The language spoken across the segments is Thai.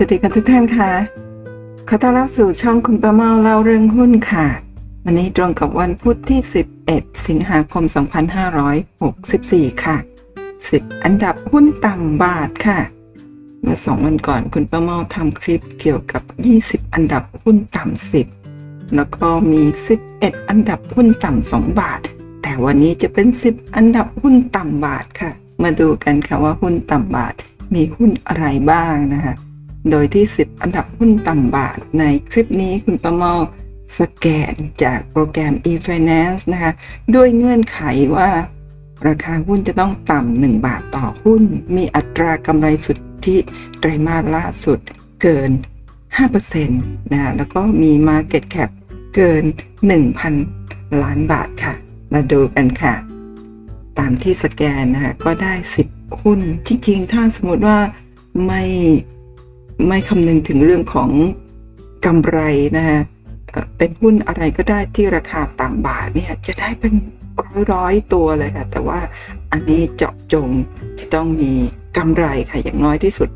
สวัสดีกันทุกท่านค่ะขอต้อนรับสู่ช่องคุณประเมาเล่าเรื่องหุ้นค่ะ วันนี้ตรงกับวันพุธที่ 11 สิงหาคม 2564 ค่ะ 10 อันดับหุ้นต่ำบาทค่ะ เมื่อ 2 วันก่อนคุณประเมาทำคลิปเกี่ยวกับ 20 อันดับหุ้นต่ำ 10 แล้วก็มี 11 อันดับหุ้นต่ำ 2 บาท แต่วันนี้จะเป็น 10 อันดับหุ้นต่ำบาทค่ะ มาดูกันค่ะว่าหุ้นต่ำบาทมีหุ้นอะไรบ้างนะคะ โดยที่ 10 อันดับหุ้นต่ำบาท ในคลิปนี้คุณประเมาสแกนจากโปรแกรม e-finance นะคะ ด้วยเงื่อนไขว่า ราคาหุ้นจะต้องต่ำ1บาทต่อหุ้น มีอัตรากำไรสุทธิไตรมาสล่าสุดเกิน 5%นะแล้วก็มี Market Cap เกิน 1,000 ล้านบาทค่ะ มาดูกันค่ะ ตามที่สแกนนะคะก็ได้ 10 หุ้นที่จริงถ้าสมมติว่าไม่ ไม่คำนึงถึงเรื่องของกำไรนะคะเป็นหุ้นอะไรก็ได้ที่ราคาต่ำบาทเนี่ยจะได้เป็นร้อยร้อยๆตัวเลยค่ะ แต่ว่าอันนี้เจาะจงที่ต้องมีกำไรค่ะ อย่างน้อยที่สุด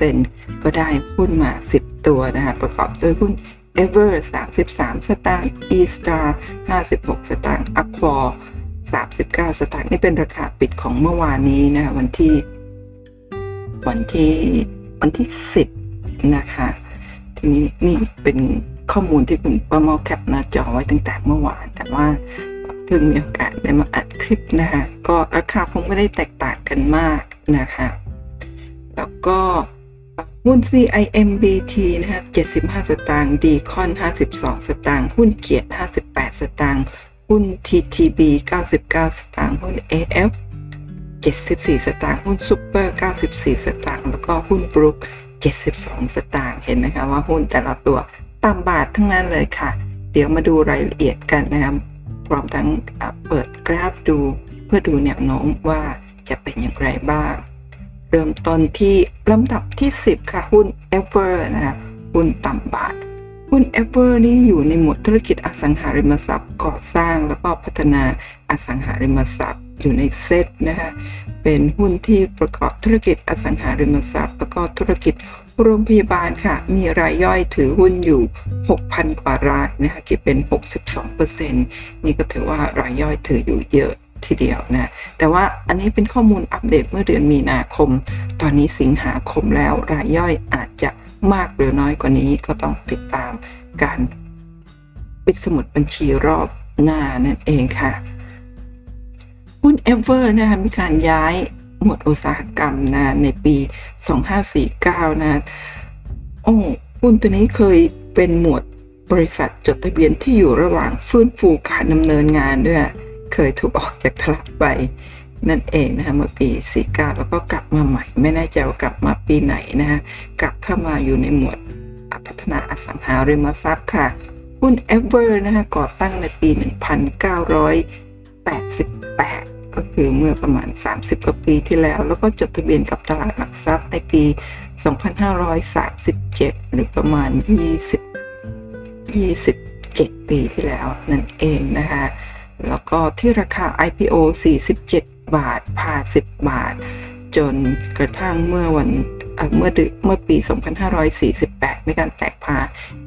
5%ก็ได้หุ้นมา 10 ตัวนะคะ ประกอบด้วยหุ้น Ever 33 สตางค์ E-Star 56 สตางค์ Accor 39 สตางค์นี่เป็นราคาปิดของเมื่อวานนี้นะคะวันที่ วันที่วันที่ 10 นะคะ ทีนี้นี่เป็นข้อมูลที่คุณประเมาแคปหน้าจอไว้ตั้งแต่เมื่อวาน แต่ว่าเพิ่งมีโอกาสได้มาอัดคลิปนะคะ ก็ราคาคงไม่ได้แตกต่างกันมากนะคะ แล้วก็หุ้น CIMBT นะคะ75 สตางค์ d c o n 52 สตางค์ หุ้นเกียรติ 58 สตางค์ หุ้น TTB 99 สตางค์ หุ้น AF 74 สตางค์ หุ้นซูเปอร์ 94 สตางค์ แล้วก็หุ้นบรุก 72 สตางค์เห็นไหมคะว่าหุ้นแต่ละตัวต่ำบาททั้งนั้นเลยค่ะ เดี๋ยวมาดูรายละเอียดกันนะครับพร้อมทั้งเปิดกราฟดูเพื่อดูแนวโน้มว่าจะเป็นอย่างไรบ้าง เริ่มต้นที่ลำดับที่ 10 ค่ะ หุ้น Ever นะคะหุ้นต่ำบาท หุ้น Ever นี่อยู่ในหมวดธุรกิจอสังหาริมทรัพย์ก่อสร้างแล้วก็พัฒนาอสังหาริมทรัพย์อยู่ในเซตนะคะ เป็นหุ้นที่ประกอบธุรกิจอสังหาริมทรัพย์แล้วก็ธุรกิจโรงพยาบาลค่ะ มีรายย่อยถือหุ้นอยู่ 6,000 กว่ารายนะคะคิดเป็น 62%นี่ก็ถือว่ารายย่อยถืออยู่เยอะทีเดียวนะ แต่ว่าอันนี้เป็นข้อมูลอัปเดตเมื่อเดือนมีนาคม ตอนนี้สิงหาคมแล้วรายย่อยอาจจะมากหรือน้อยกว่านี้ก็ต้องติดตามการปิดสมุดบัญชีรอบหน้านั่นเองค่ะ หุ้น Ever นะคะมีการย้ายหมวดอุตสาหกรรมนะในปี 2549 นะโอ้หุ้นตัวนี้เคยเป็นหมวดบริษัทจดทะเบียนที่อยู่ระหว่างฟื้นฟูการดำเนินงานด้วย เคยถูกออกจากตลาดไปนั่นเองนะคะเมื่อปี 49 แล้วก็กลับมาใหม่ ไม่แน่ใจว่ากลับมาปีไหนนะคะกลับเข้ามาอยู่ในหมวดพัฒนาอสังหาริมทรัพย์ค่ะหุ้น Ever นะคะก่อตั้งในปี 1988 ก็คือเมื่อประมาณ 30 กว่าปีที่แล้ว แล้วก็จดทะเบียนกับตลาดหลักทรัพย์ในปี 2537 หรือประมาณ 20 27 ปีที่แล้วนั่นเองนะคะแล้วก็ที่ราคา IPO 47 บาทพา10 บาท จนกระทั่งเมื่อวันเอ่อเมื่อเมื่อปี 2548 มีการแตกพา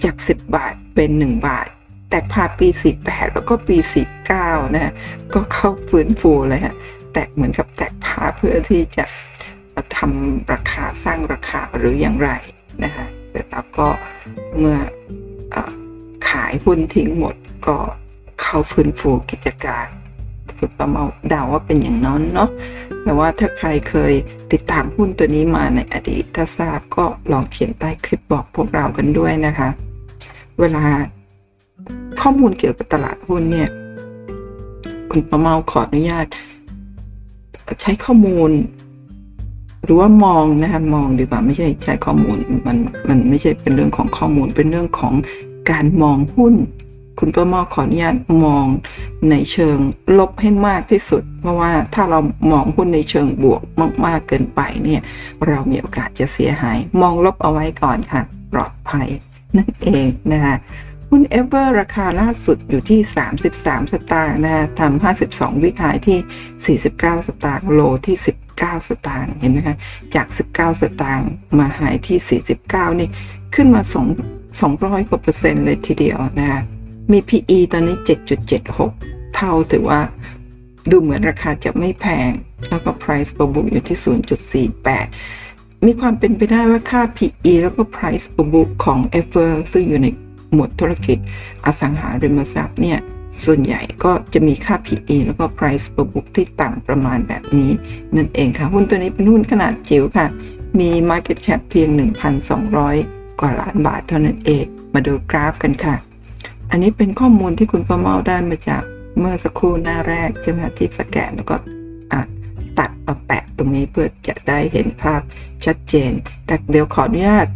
จาก 10 บาทเป็น 1 บาท แตกพาปี 48 แล้วก็ปี 49 นะฮะก็เข้าฟื้นฟูเลยฮะแตกเหมือนกับแตกพาเพื่อที่จะทำราคาสร้างราคาหรืออย่างไรนะฮะเสร็จแล้วก็เมื่อออขายหุ้นทิ้งหมดก็เข้าฟื้นฟูกิจการคุณประเมาเดาว่าเป็นอย่างนั้นเนาะแต่ว่าถ้าใครเคยติดตามหุ้นตัวนี้มาในอดีตถ้าทราบก็ลองเขียนใต้คลิปบอกพวกเรากันด้วยนะคะ เวลา ข้อมูลเกี่ยวกับตลาดหุ้นเนี่ยคุณประเมาขออนุญาต ใช้ข้อมูล หรือว่ามองนะคะมองดีกว่าไม่ใช่ใช้ข้อมูลมันมันไม่ใช่เป็นเรื่องของข้อมูลเป็นเรื่องของการมองหุ้น คุณประเมาขออนุญาตมองในเชิงลบให้มากที่สุด เพราะว่าถ้าเรามองหุ้นในเชิงบวกมาก ๆเกินไปเนี่ยเรามีโอกาสจะเสียหาย มองลบเอาไว้ก่อนค่ะ ปลอดภัยนั่นเองนะคะ หุ้น Ever ราคาล่าสุดอยู่ที่ 33 สตางค์นะคะทำ52 วิขายที่ 49 สตางค์โลที่49สตางค์เห็นไหมคะ จาก 19 สตางค์มาหายที่ 49 นี่ ขึ้นมา 2 200 กว่าเปอร์เซ็นต์เลยทีเดียวนะคะมี PE ตอนนี้ 7.76 เท่าถือว่าดูเหมือนราคาจะไม่แพง แล้วก็ price per book อยู่ที่ 0.48 มีความเป็นไปได้ว่าค่า PE แล้วก็ price per book ของ e v e r ซึ่งอยู่ใน หมวดธุรกิจอสังหาริมทรัพย์เนี่ยส่วนใหญ่ก็จะมีค่า PE แล้วก็ price per book ที่ต่ำประมาณแบบนี้ นั่นเองค่ะ หุ้นตัวนี้เป็นหุ้นขนาดจิ๋วค่ะ มี market cap เพียง 1,200 กว่าล้านบาทเท่านั้นเอง มาดูกราฟกันค่ะ อันนี้เป็นข้อมูลที่คุณประเมาได้มาจากเมื่อสักครู่หน้าแรกใช่ไหมที่สแกนแล้วก็ตัดมาแปะตรงนี้เพื่อจะได้เห็นภาพชัดเจน แต่เดี๋ยวขออนุญาต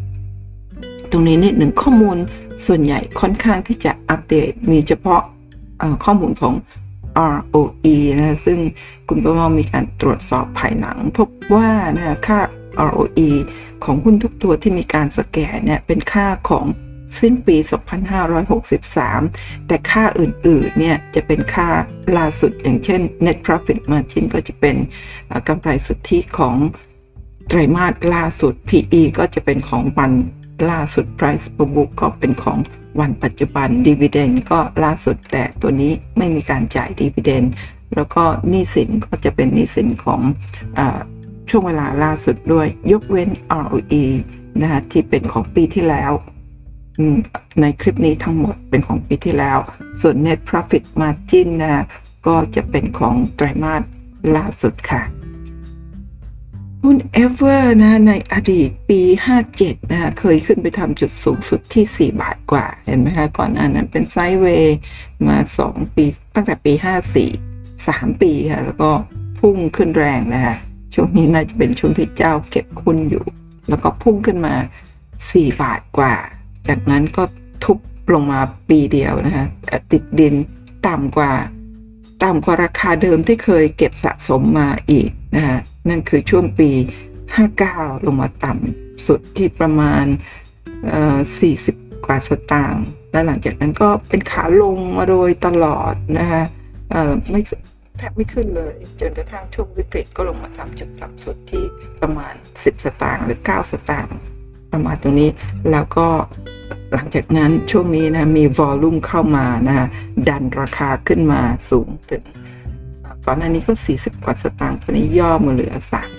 ตรงนี้นิดหนึ่งข้อมูล ส่วนใหญ่ค่อนข้างที่จะอัปเดตมีเฉพาะข้อมูลของ ROE นะซึ่งคุณประมามีการตรวจสอบภายหลัง พบว่านะค่า ROE ของหุ้นทุกตัวที่มีการสแกนเนี่ยเป็นค่าของสิ้นปี 2563 แต่ค่าอื่นๆ เนี่ยจะเป็นค่าล่าสุดอย่างเช่น net profit margin ก็จะเป็นกำไรสุทธิของไตรมาสล่าสุด PE ก็จะเป็นของวัน ล่าสุด price per book ก็เป็นของวันปัจจุบัน dividend ก็ล่าสุดแต่ตัวนี้ไม่มีการจ่าย dividend แล้วก็หนี้สินก็จะเป็นหนี้สินของอช่วงเวลาล่าสุดด้วย ยกเว้น ROE นะคะที่เป็นของปีที่แล้ว ในคลิปนี้ทั้งหมดเป็นของปีที่แล้ว ส่วน net profit margin นะก็จะเป็นของไตรมาสล่าสุดค่ะ หุ้น Ever นะในอดีตปี 57นะเคยขึ้นไปทำจุดสูงสุดที่ 4 บาทกว่า เห็นไหมคะ ก่อนหน้านั้นเป็นไซด์เวย์มา 2 ปี ตั้งแต่ปี 54 3 ปีค่ะ แล้วก็พุ่งขึ้นแรงนะคะช่วงนี้น่าจะเป็นช่วงที่เจ้าเก็บหุ้นอยู่ แล้วก็พุ่งขึ้นมา 4 บาทกว่า จากนั้นก็ทุบลงมาปีเดียวนะคะติดดินต่ำกว่า ต่ำกว่าราคาเดิมที่เคยเก็บสะสมมาอีกนะคะ นั่นคือช่วงปี 59 ลงมาต่ำสุดที่ประมาณ 40 กว่าสตางค์และหลังจากนั้นก็เป็นขาลงมาโดยตลอดนะคะไม่แทบไม่ขึ้นเลย จนกระทั่งช่วงวิกฤตก็ลงมาทำจุดต่ำสุดที่ประมาณ 10 สตางค์หรือ 9 สตางค์ประมาณตรงนี้แล้วก็หลังจากนั้นช่วงนี้นะมีวอลลุ่มเข้ามานะดันราคาขึ้นมาสูงถึง ก่อนหน้านี้ก็ 40 กว่าสตางค์ตอนนี้ย่อมาเหลือ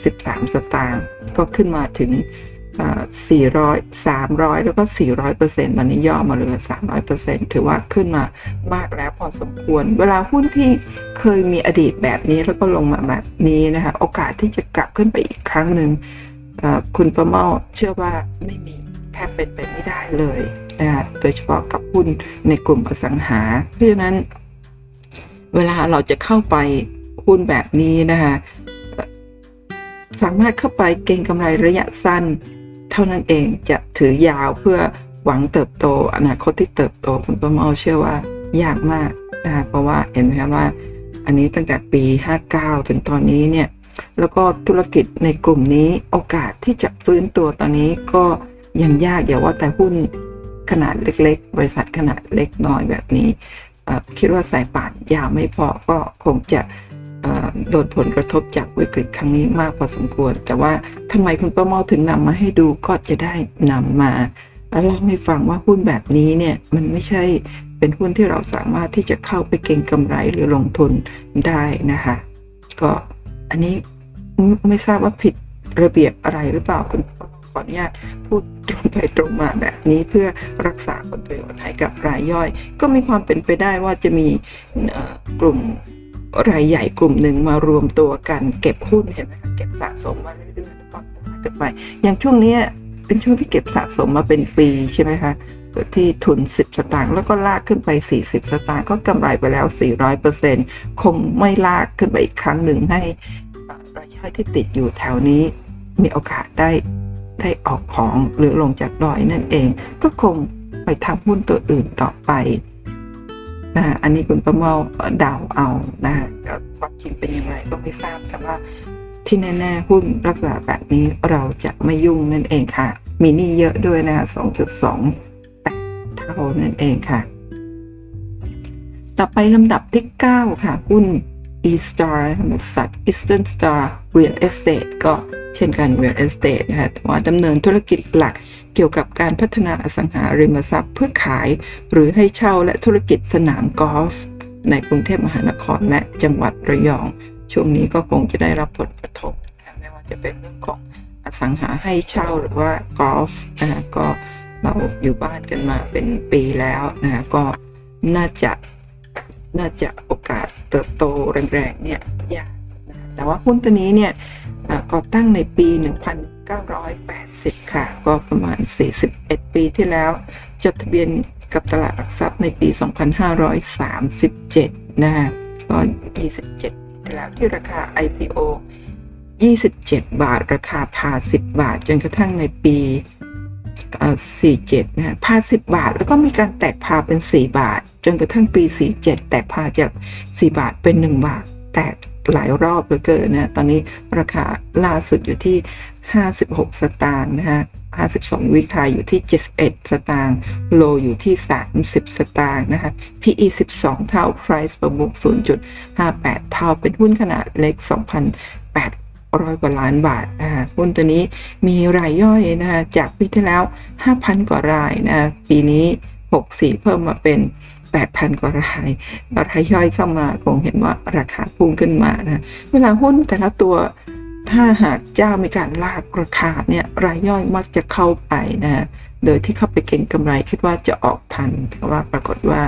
33 สตางค์ก็ขึ้นมาถึง 400 300 แล้วก็ 400เปอร์เซ็นต์ตอนนี้ย่อมาเหลือ 300เปอร์เซ็นต์ถือว่าขึ้นมามากแล้วพอสมควร เวลาหุ้นที่เคยมีอดีตแบบนี้แล้วก็ลงมาแบบนี้นะคะ โอกาสที่จะกลับขึ้นไปอีกครั้งหนึ่งคุณประเมาเชื่อว่าไม่มีแทบเป็นไปไม่ได้เลยนะโดยเฉพาะกับหุ้นในกลุ่มอสังหา เพราะฉะนั้น เวลาเราจะเข้าไปหุ้นแบบนี้นะคะสามารถเข้าไปเก็งกำไรระยะสั้น เท่านั้นเองจะถือยาวเพื่อหวังเติบโต อนาคตที่เติบโตคุณประเมาเชื่อว่ายากมากนะคะเพราะว่าเห็นไหมครับว่า อันนี้ตั้งแต่ปี 59 ถึงตอนนี้เนี่ยแล้วก็ธุรกิจในกลุ่มนี้โอกาสที่จะฟื้นตัวตอนนี้ก็ยังยากอย่าว่าแต่หุ้นขนาดเล็ก ๆ บริษัทขนาดเล็กน้อยแบบนี้ คิดว่าสายป่านยาวไม่พอก็คงจะโดนผลกระทบจากวิกฤตครั้งนี้มากพอสมควร แต่ว่าทำไมคุณประเมาถึงนำมาให้ดูก็จะได้นำมาเล่าให้ฟังว่าหุ้นแบบนี้เนี่ยมันไม่ใช่เป็นหุ้นที่เราสามารถที่จะเข้าไปเก็งกำไรหรือลงทุนได้นะคะก็อันนี้ไม่ทราบว่าผิดระเบียบอะไรหรือเปล่าคุณ ออนุญาตพูดตรงไปตรงมาแบบนี้เพื่อรักษาผลประโยชน์ให้กับรายย่อย ก็มีความเป็นไปได้ว่าจะมีกลุ่มรายใหญ่กลุ่มหนึ่งมารวมตัวกันเก็บหุ้นเห็นไหมคะเก็บสะสมมาเรื่อยๆก่อนกันไป อย่างช่วงนี้เป็นช่วงที่เก็บสะสมมาเป็นปีใช่ไหมคะที่ทุน 10 สตางค์แล้วก็ลากขึ้นไป 40 สตางค์ก็กำไรไปแล้ว 400%คงไม่ลากขึ้นไปอีกครั้งหนึ่งให้รายย่อยที่ติดอยู่แถวนี้มีโอกาสได้ ได้ออกของหรือลงจากดอยนั่นเอง ก็คงไปทำหุ้นตัวอื่นต่อไปนะอันนี้คุณประเมาเดาเอานะความจริงเป็นยังไงก็ไม่ทราบแต่ว่าที่แน่ๆหุ้นลักษณะแบบนี้เราจะไม่ยุ่งนั่นเองค่ะ มีนี้เยอะด้วยนะ 2.2เท่านั่นเองค่ะ ต่อไปลำดับที่ 9 ค่ะ หุ้น E-Star บริษัท Eastern Star real estate ก็ เช่นกัน real estate นะคะแต่ว่าดำเนินธุรกิจหลักเกี่ยวกับการพัฒนาอสังหาริมทรัพย์เพื่อขาย หรือให้เช่าและธุรกิจสนามกอล์ฟในกรุงเทพมหานครและจังหวัดระยอง ช่วงนี้ก็คงจะได้รับผลกระทบนะไม่ว่าจะเป็นเรื่องของอสังหาให้เช่าหรือว่ากอล์ฟนะก็เราอยู่บ้านกันมาเป็นปีแล้วนะก็น่าจะน่าจะโอกาสเติบโตแรงๆเนี่ยยาก แต่ว่าหุ้นตัวนี้เนี่ยก่อตั้งในปี 1980 ค่ะ ก็ประมาณ 41 ปีที่แล้ว จดทะเบียนกับตลาดหลักทรัพย์ในปี 2537 นะฮะก็27ปีที่แล้วที่ราคา IPO 27 บาท ราคาพา 10 บาท จนกระทั่งในปี 47 นะพา 10 บาท แล้วก็มีการแตกพาเป็น 4 บาท จนกระทั่งปี 47 แตกพาจาก 4 บาทเป็น 1 บาท แตก หลายรอบเหลือเกินนะตอนนี้ราคาล่าสุดอยู่ที่ 56 สตางค์นะฮะ52 วิคายอยู่ที่ 71 สตางค์ โลอยู่ที่ 30 สตางค์นะคะ PE 12 เท่า Price per book 0.58 เท่า เป็นหุ้นขนาดเล็ก 2,800 กว่าล้านบาทนะคะหุ้นตัวนี้มีรายย่อยนะคะจากปีที่แล้ว 5,000 กว่ารายนะ ปีนี้ 64 เพิ่มมาเป็น 8,000 กว่ารายรายย่อยเข้ามาคงเห็นว่าราคาพุ่งขึ้นมานะเวลาหุ้นแต่ละตัวถ้าหากเจ้ามีการลากราคาเนี่ยรายย่อยมักจะเข้าไปนะโดยที่เข้าไปเก็งกำไรคิดว่าจะออกทันแต่ว่าปรากฏว่า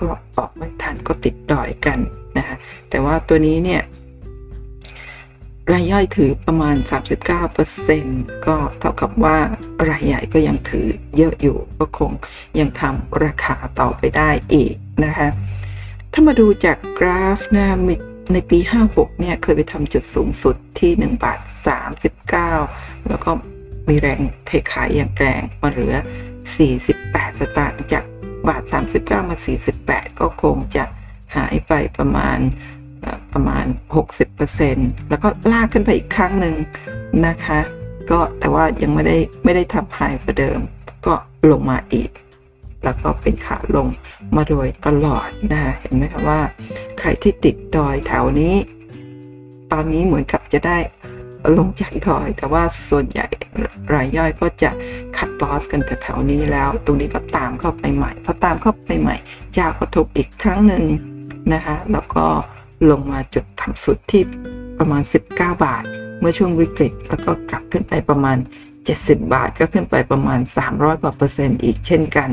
ก็ออกไม่ทันก็ติดดอยกันนะฮะแต่ว่าตัวนี้เนี่ย รายย่อยถือประมาณ 39%ก็เท่ากับว่ารายใหญ่ก็ยังถือเยอะอยู่ก็คงยังทำราคาต่อไปได้อีกนะคะถ้ามาดูจากกราฟนะในปี 56 เนี่ยเคยไปทำจุดสูงสุดที่ 1 บาท 39 แล้วก็มีแรงเทขายอย่างแรงมาเหลือ 48 สตางค์จากบาท 39 มา 48 ก็คงจะหายไปประมาณ ประมาณ 60%แล้วก็ลากขึ้นไปอีกครั้งหนึ่งนะคะ ก็แต่ว่ายังไม่ได้ไม่ได้ทำหายประเดิม ก็ลงมาอีก แล้วก็เป็นขาลงมาโดยตลอดนะเห็นไหมคะว่า ใครที่ติดดอยแถวนี้ ตอนนี้เหมือนกับจะได้ลงจากดอย แต่ว่าส่วนใหญ่รายย่อยก็จะคัดลอสกันแถวนี้แล้ว ตรงนี้ก็ตามเข้าไปใหม่พอตามเข้าไปใหม่จะกระทบอีกครั้งหนึ่งนะคะ แล้วก็ ลงมาจุดต่ำสุดที่ประมาณ 19 บาท เมื่อช่วงวิกฤต แล้วก็กลับขึ้นไปประมาณ 70 บาท ก็ขึ้นไปประมาณ 300กว่าเปอร์เซ็นต์อีกเช่นกัน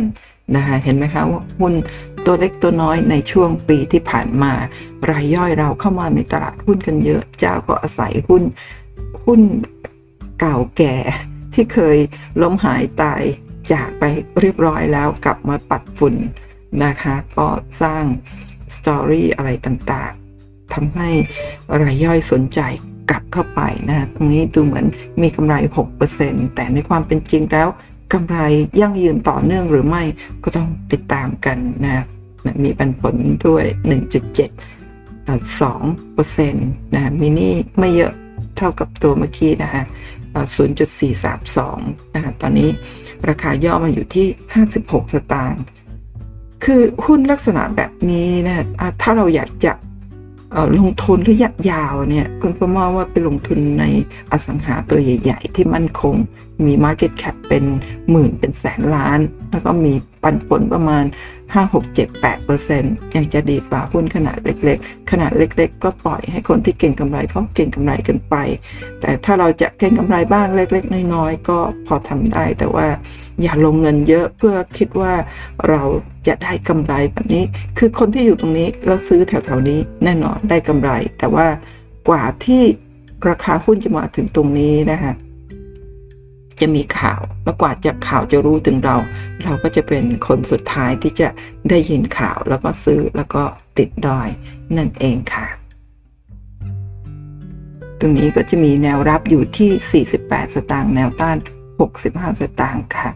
นะคะเห็นไหมคะว่าหุ้นตัวเล็กตัวน้อยในช่วงปีที่ผ่านมา รายย่อยเราเข้ามาในตลาดหุ้นกันเยอะเจ้าก็อาศัยหุ้นหุ้นเก่าแก่ที่เคยล้มหายตายจากไปเรียบร้อยแล้วกลับมาปัดฝุ่นนะคะ ก็สร้างสตอรี่อะไรต่าง ทำให้รายย่อยสนใจกลับเข้าไปนะตรงนี้ดูเหมือนมีกำไร 6%แต่ในความเป็นจริงแล้วกำไรยั่งยืนต่อเนื่องหรือไม่ก็ต้องติดตามกันนะมีปันผลด้วย 1.7 2%นะมินี่ไม่เยอะเท่ากับตัวเมื่อกี้นะคะ0.432นะตอนนี้ราคาย่อมาอยู่ที่ 56 สตางค์ คือหุ้นลักษณะแบบนี้นะ ถ้าเราอยากจะ ลงทุนระยะยาวเนี่ยคุณประมาว่าไปลงทุนในอสังหาตัวใหญ่ ๆ ที่มั่นคงมี Market Cap เป็นหมื่นเป็นแสนล้าน แล้วก็มีปันผลประมาณ 5 6 7 8เปอร์เซ็นต์ยังจะดีกว่าหุ้นขนาดเล็ก ๆ ขนาดเล็ก ๆ ก็ปล่อยให้คนที่เก่งกำไรเขาเก่งกำไรกันไป แต่ถ้าเราจะเก่งกำไรบ้างเล็ก ๆ น้อยๆ ก็พอทำได้ แต่ว่าอย่าลงเงินเยอะเพื่อคิดว่าเราจะได้กำไรแบบนี้ คือคนที่อยู่ตรงนี้แล้วซื้อแถวๆนี้แน่นอนได้กำไร แต่ว่ากว่าที่ราคาหุ้นจะมาถึงตรงนี้นะคะ จะมีข่าวแล้วกว่าจะข่าวจะรู้ถึงเรา เราก็จะเป็นคนสุดท้ายที่จะได้ยินข่าวแล้วก็ซื้อแล้วก็ติดดอยนั่นเองค่ะ ตรงนี้ก็จะมีแนวรับอยู่ที่ 48 สตางค์แนวต้าน 65 สตางค์ค่ะ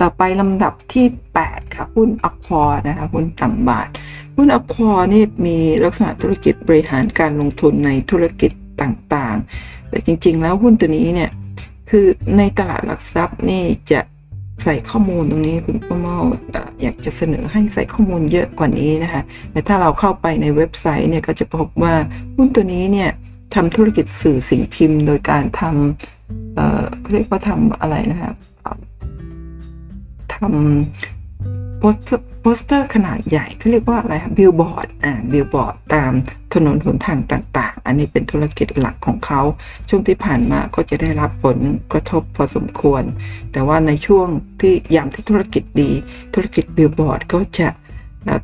ต่อไปลำดับที่ 8 ค่ะ หุ้นอคอนะคะหุ้นต่ำบาท หุ้นอคอนี่มีลักษณะธุรกิจบริหารการลงทุนในธุรกิจต่างๆ แต่จริงๆ แล้วหุ้นตัวนี้เนี่ย คือในตลาดหลักทรัพย์นี่จะใส่ข้อมูลตรงนี้คุณพ่อเมาอยากจะเสนอให้ใส่ข้อมูลเยอะกว่านี้นะคะแต่ถ้าเราเข้าไปในเว็บไซต์เนี่ยก็จะพบว่าหุ้นตัวนี้เนี่ยทำธุรกิจสื่อสิ่งพิมพ์ โดยการทำเอ่อเรียกว่าทำอะไรนะครับทำ โปสเตอร์โปสเตอร์ขนาดใหญ่เขาเรียกว่าอะไรครับบิลบอร์ดอ่าบิลบอร์ดตามถนนหนทางต่างๆ อันนี้เป็นธุรกิจหลักของเขา ช่วงที่ผ่านมาก็จะได้รับผลกระทบพอสมควร แต่ว่าในช่วงที่ยามที่ธุรกิจดี ธุรกิจบิลบอร์ดก็จะ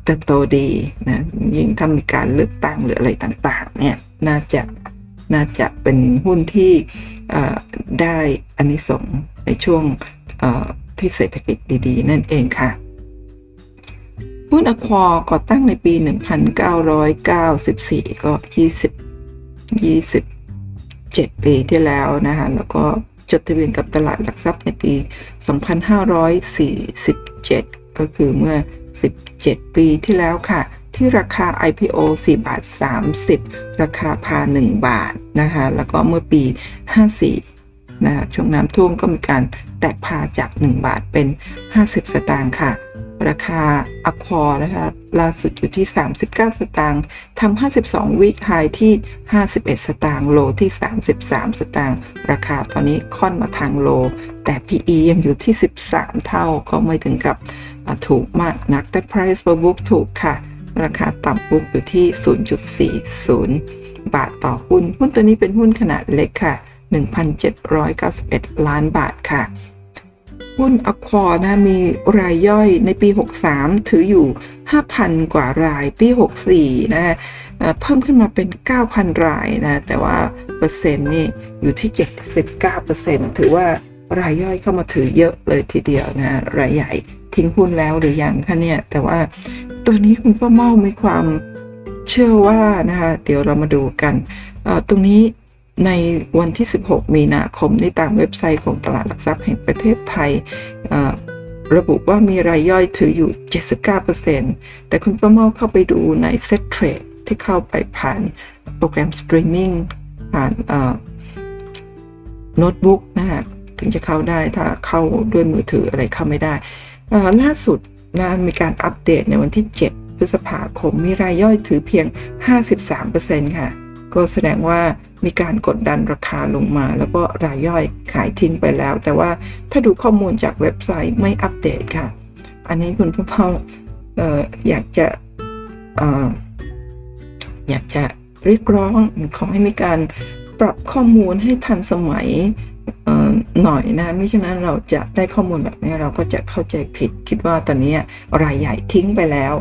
เติบโตดีนะยิ่งถ้ามีการเลือกตั้งหรืออะไรต่างๆเนี่ยน่าจะน่าจะเป็นหุ้นที่ได้อันนี้ส่งในช่วงที่เศรษฐกิจดี ๆ นั่นเองค่ะ หุ้นอควอก่อตั้งในปี 1994 ก็ 20 27 ปีที่แล้วนะคะ แล้วก็จดทะเบียนกับตลาดหลักทรัพย์ในปี 2547 ก็คือเมื่อ 17 ปีที่แล้วค่ะ ที่ราคา IPO 4 บาท 30 ราคาพา 1 บาทนะคะ แล้วก็เมื่อปี 54 นะช่วงน้ำท่วมก็มีการแตกพาจาก 1 บาทเป็น 50 สตางค์ค่ะ ราคาอควอนะคะล่าสุดอยู่ที่ 39 สตางค์ทำ52 วิคายที่ 51 สตางค์โลที่ 33 สตางค์ราคาตอนนี้ค่อนมาทางโล แต่ PE ยังอยู่ที่ 13 เท่าก็ไม่ถึงกับถูกมากนักแต่ Price per book ถูกค่ะ ราคาต่ำบุ๊กอยู่ที่ 0.40 บาทต่อหุ้น หุ้นตัวนี้เป็นหุ้นขนาดเล็กค่ะ 1,791 ล้านบาทค่ะ หุ้นอควอนะมีรายย่อยในปี 63 ถืออยู่ 5,000 กว่ารายปี 64 นะเพิ่มขึ้นมาเป็น 9,000 รายนะ แต่ว่าเปอร์เซ็นต์นี่อยู่ที่ 79%ถือว่ารายย่อยเข้ามาถือเยอะเลยทีเดียวนะ รายใหญ่ทิ้งหุ้นแล้วหรือยังคะเนี่ย แต่ว่าตัวนี้คุณป้าเมามีความเชื่อว่านะคะ เดี๋ยวเรามาดูกัน ตรงนี้ ในวันที่ 16 มีนาคมในตามเว็บไซต์ของตลาดหลักทรัพย์แห่งประเทศไทยระบุว่ามีรายย่อยถืออยู่ 79%แต่คุณป้าเมาเข้าไปดูใน Set Trade ที่เข้าไปผ่านโปรแกรมสตรีมมิ่งผ่านโน้ตบุ๊กนะฮะถึงจะเข้าได้ถ้าเข้าด้วยมือถืออะไรเข้าไม่ได้ ล่าสุดนะมีการอัปเดตในวันที่ 7 พฤษภาคม มีรายย่อยถือเพียง 53%ค่ะ ก็แสดงว่า มีการกดดันราคาลงมา แล้วก็รายย่อยขายทิ้งไปแล้ว แต่ว่าถ้าดูข้อมูลจากเว็บไซต์ไม่อัปเดตค่ะ อันนี้คุณพ่อพ่ออยากจะออยากจะเรียกร้องขอให้มีการปรับข้อมูลให้ทันสมัยหน่อยนะไม่ฉะนั้นเราจะได้ข้อมูลแบบนี้เราก็จะเข้าใจผิด คิดว่าตอนนี้รายใหญ่ทิ้งไปแล้ว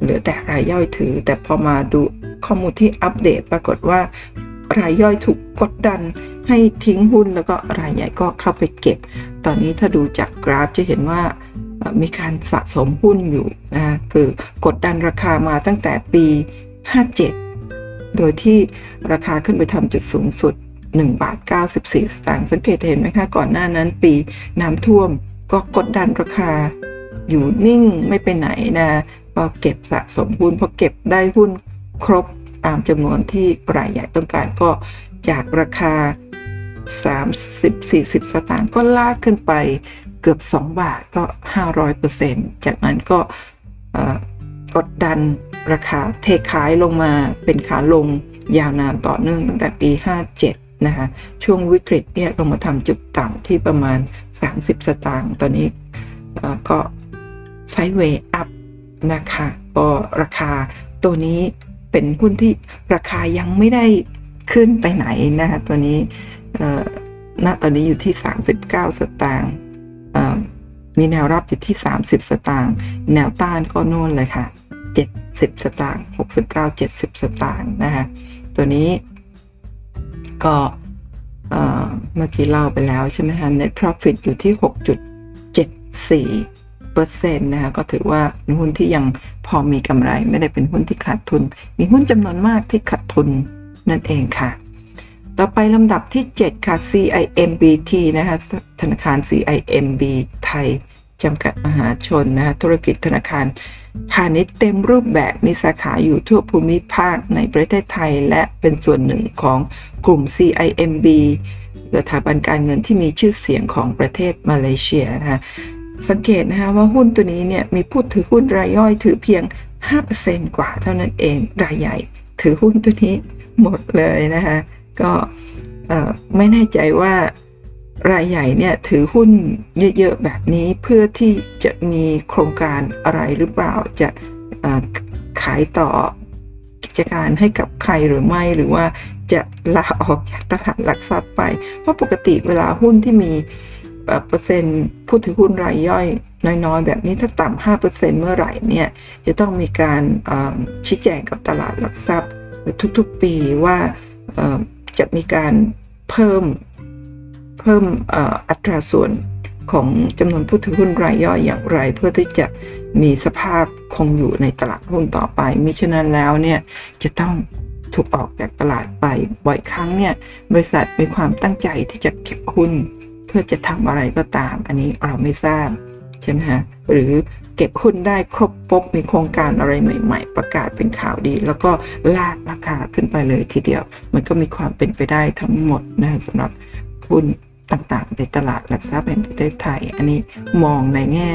เหลือแต่รายย่อยถือ แต่พอมาดูข้อมูลที่อัปเดตปรากฏว่า รายย่อยถูกกดดันให้ทิ้งหุ้นแล้วก็รายใหญ่ก็เข้าไปเก็บ ตอนนี้ถ้าดูจากกราฟจะเห็นว่ามีการสะสมหุ้นอยู่นะคือกดดันราคามาตั้งแต่ปี 57 โดยที่ราคาขึ้นไปทำจุดสูงสุด 1 บาท 94 สตางค์สังเกตเห็นไหมคะ ก่อนหน้านั้นปีน้ำท่วมก็กดดันราคาอยู่นิ่งไม่ไปไหนนะก็เก็บสะสมหุ้นพอเก็บได้หุ้นครบ ตามจำนวนที่รายใหญ่ต้องการก็จากราคา 30-40 สตางค์ก็ลากขึ้นไปเกือบ 2 บาทก็ 500%จากนั้นก็กดดันราคาเทขายลงมาเป็นขาลงยาวนานต่อเนื่องตั้งแต่ปี 57 นะคะ ช่วงวิกฤตเนี่ยลงมาทำจุดต่ำที่ประมาณ 30 สตางค์ตอนนี้ก็ไซด์เวย์อัพนะคะก็ราคาตัวนี้ เป็นหุ้นที่ราคายังไม่ได้ขึ้นไปไหนนะคะตัวนี้ณตอนนี้อยู่ที่ 39 สตางค์มีแนวรับอยู่ที่ 30 สตางค์แนวต้านก็โน่นเลยค่ะ 70 สตางค์69 70 สตางค์นะคะตัวนี้ก็เมื่อกี้เล่าไปแล้วใช่ไหมคะ net profit อยู่ที่ 6.74 ปอร์เซ็นต์นะคะก็ถือว่าเป็นหุ้นที่ยังพอมีกำไรไม่ได้เป็นหุ้นที่ขาดทุน มีหุ้นจำนวนมากที่ขาดทุนนั่นเองค่ะ ต่อไปลำดับที่ 7 ค่ะ CIMBT นะคะธนาคาร CIMB ไทยจำกัดมหาชนนะคะธุรกิจธนาคารพาณิชย์เต็มรูปแบบมีสาขาอยู่ทั่วภูมิภาคในประเทศไทย และเป็นส่วนหนึ่งของกลุ่ม CIMB สถาบันการเงินที่มีชื่อเสียงของประเทศมาเลเซียนะคะ สังเกตนะคะว่าหุ้นตัวนี้เนี่ยมีผู้ถือหุ้นรายย่อยถือเพียง 5%กว่าเท่านั้นเองรายใหญ่ ถือหุ้นตัวนี้หมดเลยนะคะก็ไม่แน่ใจว่ารายใหญ่เนี่ยถือหุ้นเยอะๆแบบนี้เพื่อที่จะมีโครงการอะไรหรือเปล่าจะขายต่อกิจการให้กับใครหรือไม่หรือว่าจะลาออกจากตลาดหลักทรัพย์ไป เพราะปกติเวลาหุ้นที่มี เปอร์เซ็นต์ผู้ถือหุ้นรายย่อยน้อยๆ แบบนี้ถ้าต่ำห้าเเมื่อไหร่เนี่ยจะต้องมีการชี้แจงกับตลาดหลักทรัพย์ทุกๆปีว่าจะมีการเพิ่มเพิ่มอัตราส่วนของจำนวนผู้ถือหุ้นรายย่อยอย่างไร เพื่อที่จะมีสภาพคงอยู่ในตลาดหุ้นต่อไปมิฉะนั้นแล้วเนี่ยจะต้องถูกออกจากตลาดไปบ่อยครั้งเนี่ยบริษัทมีความตั้งใจที่จะเก็บหุ้น พื่อจะทำอะไรก็ตาม อันนี้เราไม่ทราบใช่ไหมฮะหรือเก็บหุ้นได้ครบปุ๊บมีโครงการอะไรใหม่ ๆ ประกาศเป็นข่าวดี แล้วก็ลากราคาขึ้นไปเลยทีเดียว มันก็มีความเป็นไปได้ทั้งหมดนะสำหรับหุ้นต่างๆ ในตลาดหลักทรัพย์แห่งประเทศไทย อันนี้มองในแง่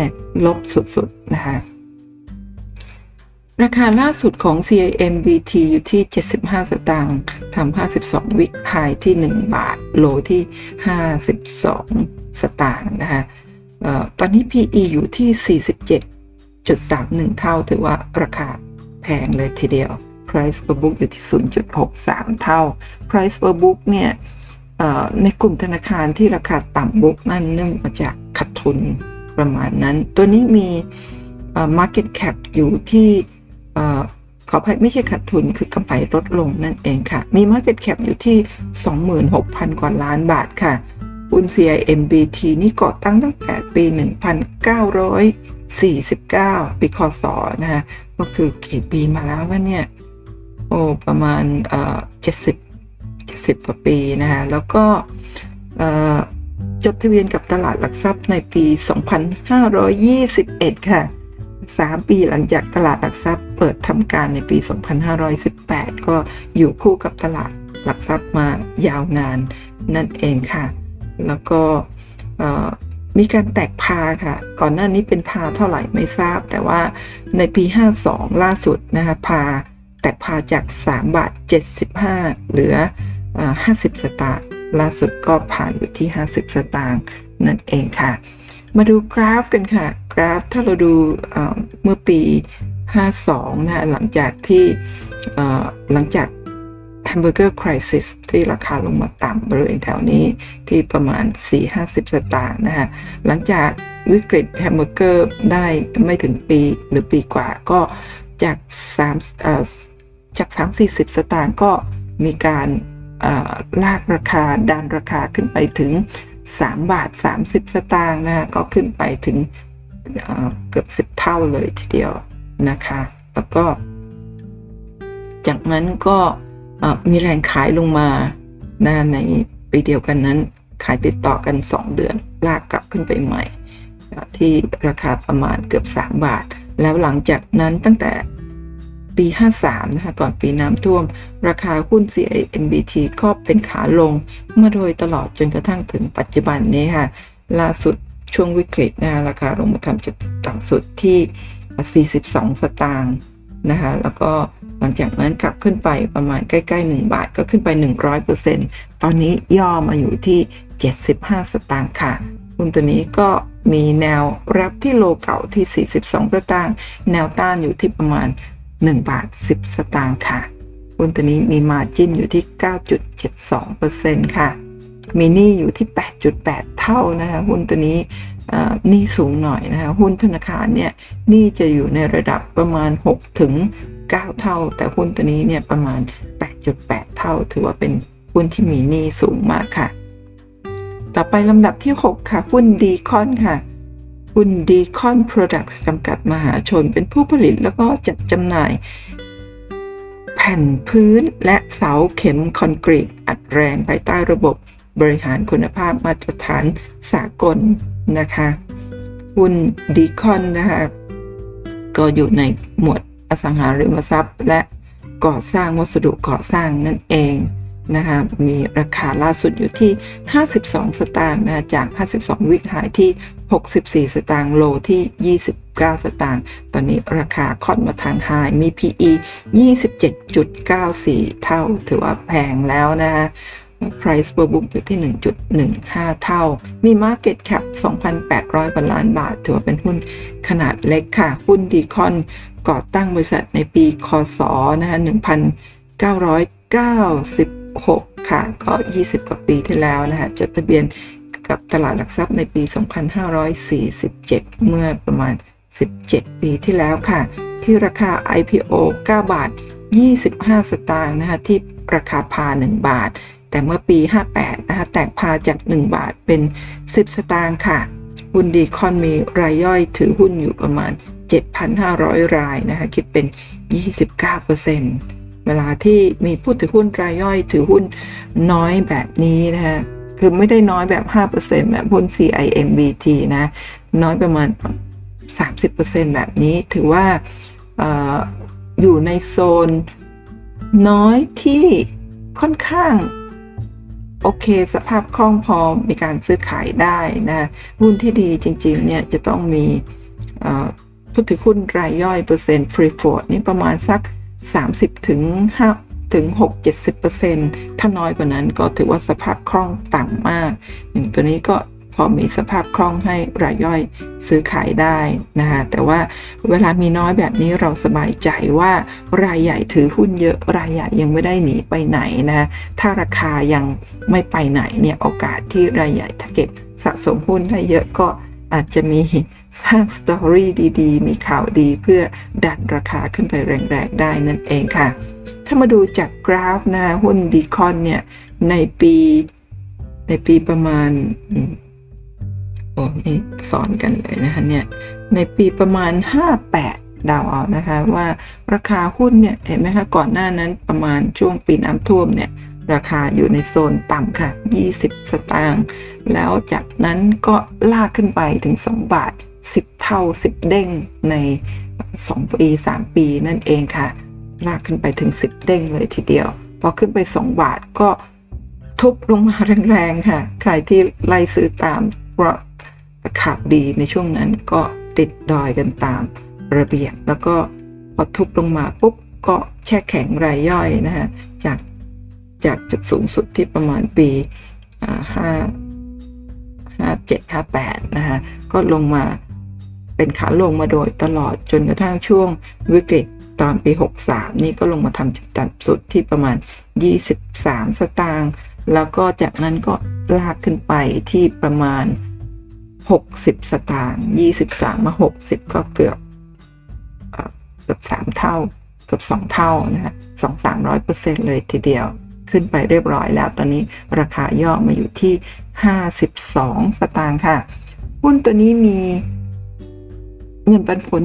ลบสุดๆนะคะ ราคาล่าสุดของ CIMBT อยู่ที่ 75 สตางค์ทำ52 วิกไฮที่ 1 บาท โลที่ 52 สตางค์นะคะตอนนี้ PE อยู่ที่ 47.31 เท่า ถือว่าราคาแพงเลยทีเดียว Price per book อยู่ที่ 0.63 เท่า Price per book เนี่ยในกลุ่มธนาคารที่ราคาต่ำบุกนั่นเนื่องมาจากขาดทุนประมาณนั้น ตัวนี้มี market cap อยู่ที่ ขออภัยไม่ใช่ขาดทุนคือกำไรลดลงนั่นเองค่ะ มี market cap อยู่ที่ 26,000 กว่าล้านบาทค่ะหุ้น CIMBT นี่ก่อตั้งตั้งแต่ปี 1949 ปีคศนะฮะก็คือกี่ปีมาแล้ววะเนี่ย โอ้ประมาณเอ่อ70 70 กว่าปีนะคะแล้วก็จดทะเบียนกับตลาดหลักทรัพย์ในปี 2521 ค่ะ 3 ปีหลังจากตลาดหลักทรัพย์เปิดทำการในปี 2518 ก็อยู่คู่กับตลาดหลักทรัพย์มายาวนานนั่นเองค่ะ แล้วก็มีการแตกพาค่ะ ก่อนหน้านี้เป็นพาเท่าไหร่ไม่ทราบ แต่ว่าในปี 52 ล่าสุดนะคะพาแตกพาจาก 3 บาท 75 เหลือ 50 สตางค์ล่าสุดก็ผ่านอยู่ที่ 50 สตางค์นั่นเองค่ะ มาดูกราฟกันค่ะ กราฟถ้าเราดูเมื่อปี 52 นะหลังจากที่หลังจากแฮมเบอร์เกอร์คริสิสที่ราคาลงมาต่ำบริเวณแถวนี้ที่ประมาณ 4-50 สตางค์นะฮะ หลังจากวิกฤตแฮมเบอร์เกอร์ได้ไม่ถึงปีหรือปีกว่าก็จาก3จาก3-40 สตางค์ก็มีการลากราคาดันราคาขึ้นไปถึง 3 บาท 30 สตางค์นะก็ขึ้นไปถึงเกือบ 10 เท่าเลยทีเดียวนะคะ แล้วก็ จากนั้นก็มีแรงขายลงมานะในปีเดียวกันนั้น ขายติดต่อกัน 2 เดือน ลากกลับขึ้นไปใหม่ ที่ราคาประมาณเกือบ 3 บาท แล้วหลังจากนั้นตั้งแต่ ปี 53 นะคะ ก่อนปีน้ำท่วม ราคาหุ้น CIMBT ก็เป็นขาลงมาโดยตลอดจนกระทั่งถึงปัจจุบันนี้ค่ะ ล่าสุดช่วงวิกฤตนะราคาลงมาทำจุดต่ำสุดที่ 42 สตางค์นะคะ แล้วก็หลังจากนั้นกลับขึ้นไปประมาณใกล้ๆ 1 บาทก็ขึ้นไป 100%ตอนนี้ย่อมาอยู่ที่ 75 สตางค์ค่ะหุ้นตัวนี้ก็มีแนวรับที่โลเก่าที่ 42 สตางค์ แนวต้านอยู่ที่ประมาณ 1 บาท 10 สตางค์ค่ะหุ้นตัวนี้มีมาจิ้นอยู่ที่ 9.72%ค่ะ มีหนี้อยู่ที่ 8.8 เท่านะคะหุ้นตัวนี้หนี้สูงหน่อยนะคะหุ้นธนาคารเนี่ยหนี้จะอยู่ในระดับประมาณ 6 ถึง 9 เท่า แต่หุ้นตัวนี้เนี่ยประมาณ 8.8 เท่า ถือว่าเป็นหุ้นที่มีหนี้สูงมากค่ะ ต่อไปลำดับที่ 6 ค่ะ หุ้นดีคอนค่ะ หุ้นดีคอนโปรดักต์จำกัดมหาชนเป็นผู้ผลิตแล้วก็จัดจำหน่าย แผ่นพื้นและเสาเข็มคอนกรีตอัดแรงภายใต้ระบบบริหารคุณภาพมาตรฐานสากลนะคะหุ้นดีคอนนะคะก็อยู่ในหมวดอสังหาริมทรัพย์ และก่อสร้างวัสดุก่อสร้างนั่นเอง นะคะมีราคาล่าสุดอยู่ที่ 52 สตางค์นะจาก 52 วิกหายที่ 64 สตางค์โลที่ 29 สตางค์ตอนนี้ราคาค่อนมาทางไฮมี PE 27.94 เท่า ถือว่าแพงแล้วนะะ Price per book อยู่ที่ 1.15 เท่า มี Market Cap 2,800 กว่าล้านบาท ถือว่าเป็นหุ้นขนาดเล็กค่ะ หุ้นดีคอนก่อตั้งบริษัทในปี คศ นะคะ 6 ค่ะ ก็ 20 กว่าปีที่แล้วนะคะจดทะเบียนกับตลาดหลักทรัพย์ในปี 2547 เมื่อประมาณ 17 ปีที่แล้วค่ะ ที่ราคา IPO 9 บาท 25 สตางค์นะคะที่ราคาพา 1 บาท แต่เมื่อปี 58 นะคะแตกพาจาก 1 บาทเป็น 10 สตางค์ค่ะหุ้นดีคอนมีรายย่อยถือหุ้นอยู่ประมาณ 7,500 รายนะคะคิดเป็น 29%เเวลาที่มีผู้ถือหุ้นรายย่อย ถือหุ้นน้อยแบบนี้นะคะคือไม่ได้น้อยแบบ 5%แบบหุ้น CIMBT นะ น้อยประมาณ 30%แบบนี้ถือว่าออยู่ในโซนน้อยที่ค่อนข้างโอเค สภาพคล่องพอมีการซื้อขายได้นะหุ้นที่ดีจริงๆเนี่ยจะต้องมีผู้ถือหุ้นรายย่อยเปอร์เซ็นต์ฟรีโฟลดนี่ประมาณสัก 30ถึง5ถึง 6-70%ถ้าน้อยกว่านั้นก็ถือว่าสภาพคล่องต่ำมากอย่างตัวนี้ก็พอมีสภาพคล่องให้รายย่อยซื้อขายได้นะคะแต่ว่าเวลามีน้อยแบบนี้เราสบายใจว่ารายใหญ่ถือหุ้นเยอะรายใหญ่ยังไม่ได้หนีไปไหนนะถ้าราคายังไม่ไปไหนเนี่ยโอกาสที่รายใหญ่ถ้าเก็บสะสมหุ้นได้เยอะก็อาจจะมี สร้างสตอรี่ดีๆ มีข่าวดีเพื่อดันราคาขึ้นไปแรงๆได้นั่นเองค่ะ ถ้ามาดูจากกราฟนะหุ้นดีคอนเนี่ย ในปีในปีประมาณโอ้นี่สอนกันเลยนะคะเนี่ย ในปีประมาณ 58ดาวเอานะคะว่าราคาหุ้นเนี่ยเห็นไหมคะก่อนหน้านั้นประมาณช่วงปีน้ำท่วมเนี่ยราคาอยู่ในโซนต่ำค่ะ 20 สตางค์แล้วจากนั้นก็ลากขึ้นไปถึง 2 บาท 10 เท่า 10 เด้งใน 2 ปี 3 ปีนั่นเองค่ะ ลากขึ้นไปถึง 10 เด้งเลยทีเดียว พอขึ้นไป 2 บาทก็ทุบลงมาแรงๆค่ะ ใครที่ไล่ซื้อตามเพราะข่าวดีในช่วงนั้นก็ติดดอยกันตามระเบียบแล้วก็พอทุบลงมาปุ๊บก็แช่แข็งรายย่อยนะฮะจากจากจุดสูงสุดที่ประมาณปีห้าห้าเจ็ดห้าแปดนะคะก็ลงมา เป็นขาลงมาโดยตลอดจนกระทั่งช่วงวิกฤตตอนปี 63 นี่ก็ลงมาทำจุดต่ำสุดที่ประมาณ 23 สตางค์แล้วก็จากนั้นก็ลากขึ้นไปที่ประมาณ 60 สตางค์23 มา 60 ก็เกือบเกือบ 3 เท่าเกือบ 2 เท่านะฮะ2 300เปอร์เซ็นต์เลยทีเดียว ขึ้นไปเรียบร้อยแล้ว ตอนนี้ราคาย่อมาอยู่ที่ 52 สตางค์ค่ะ หุ้นตัวนี้มี เงินปันผล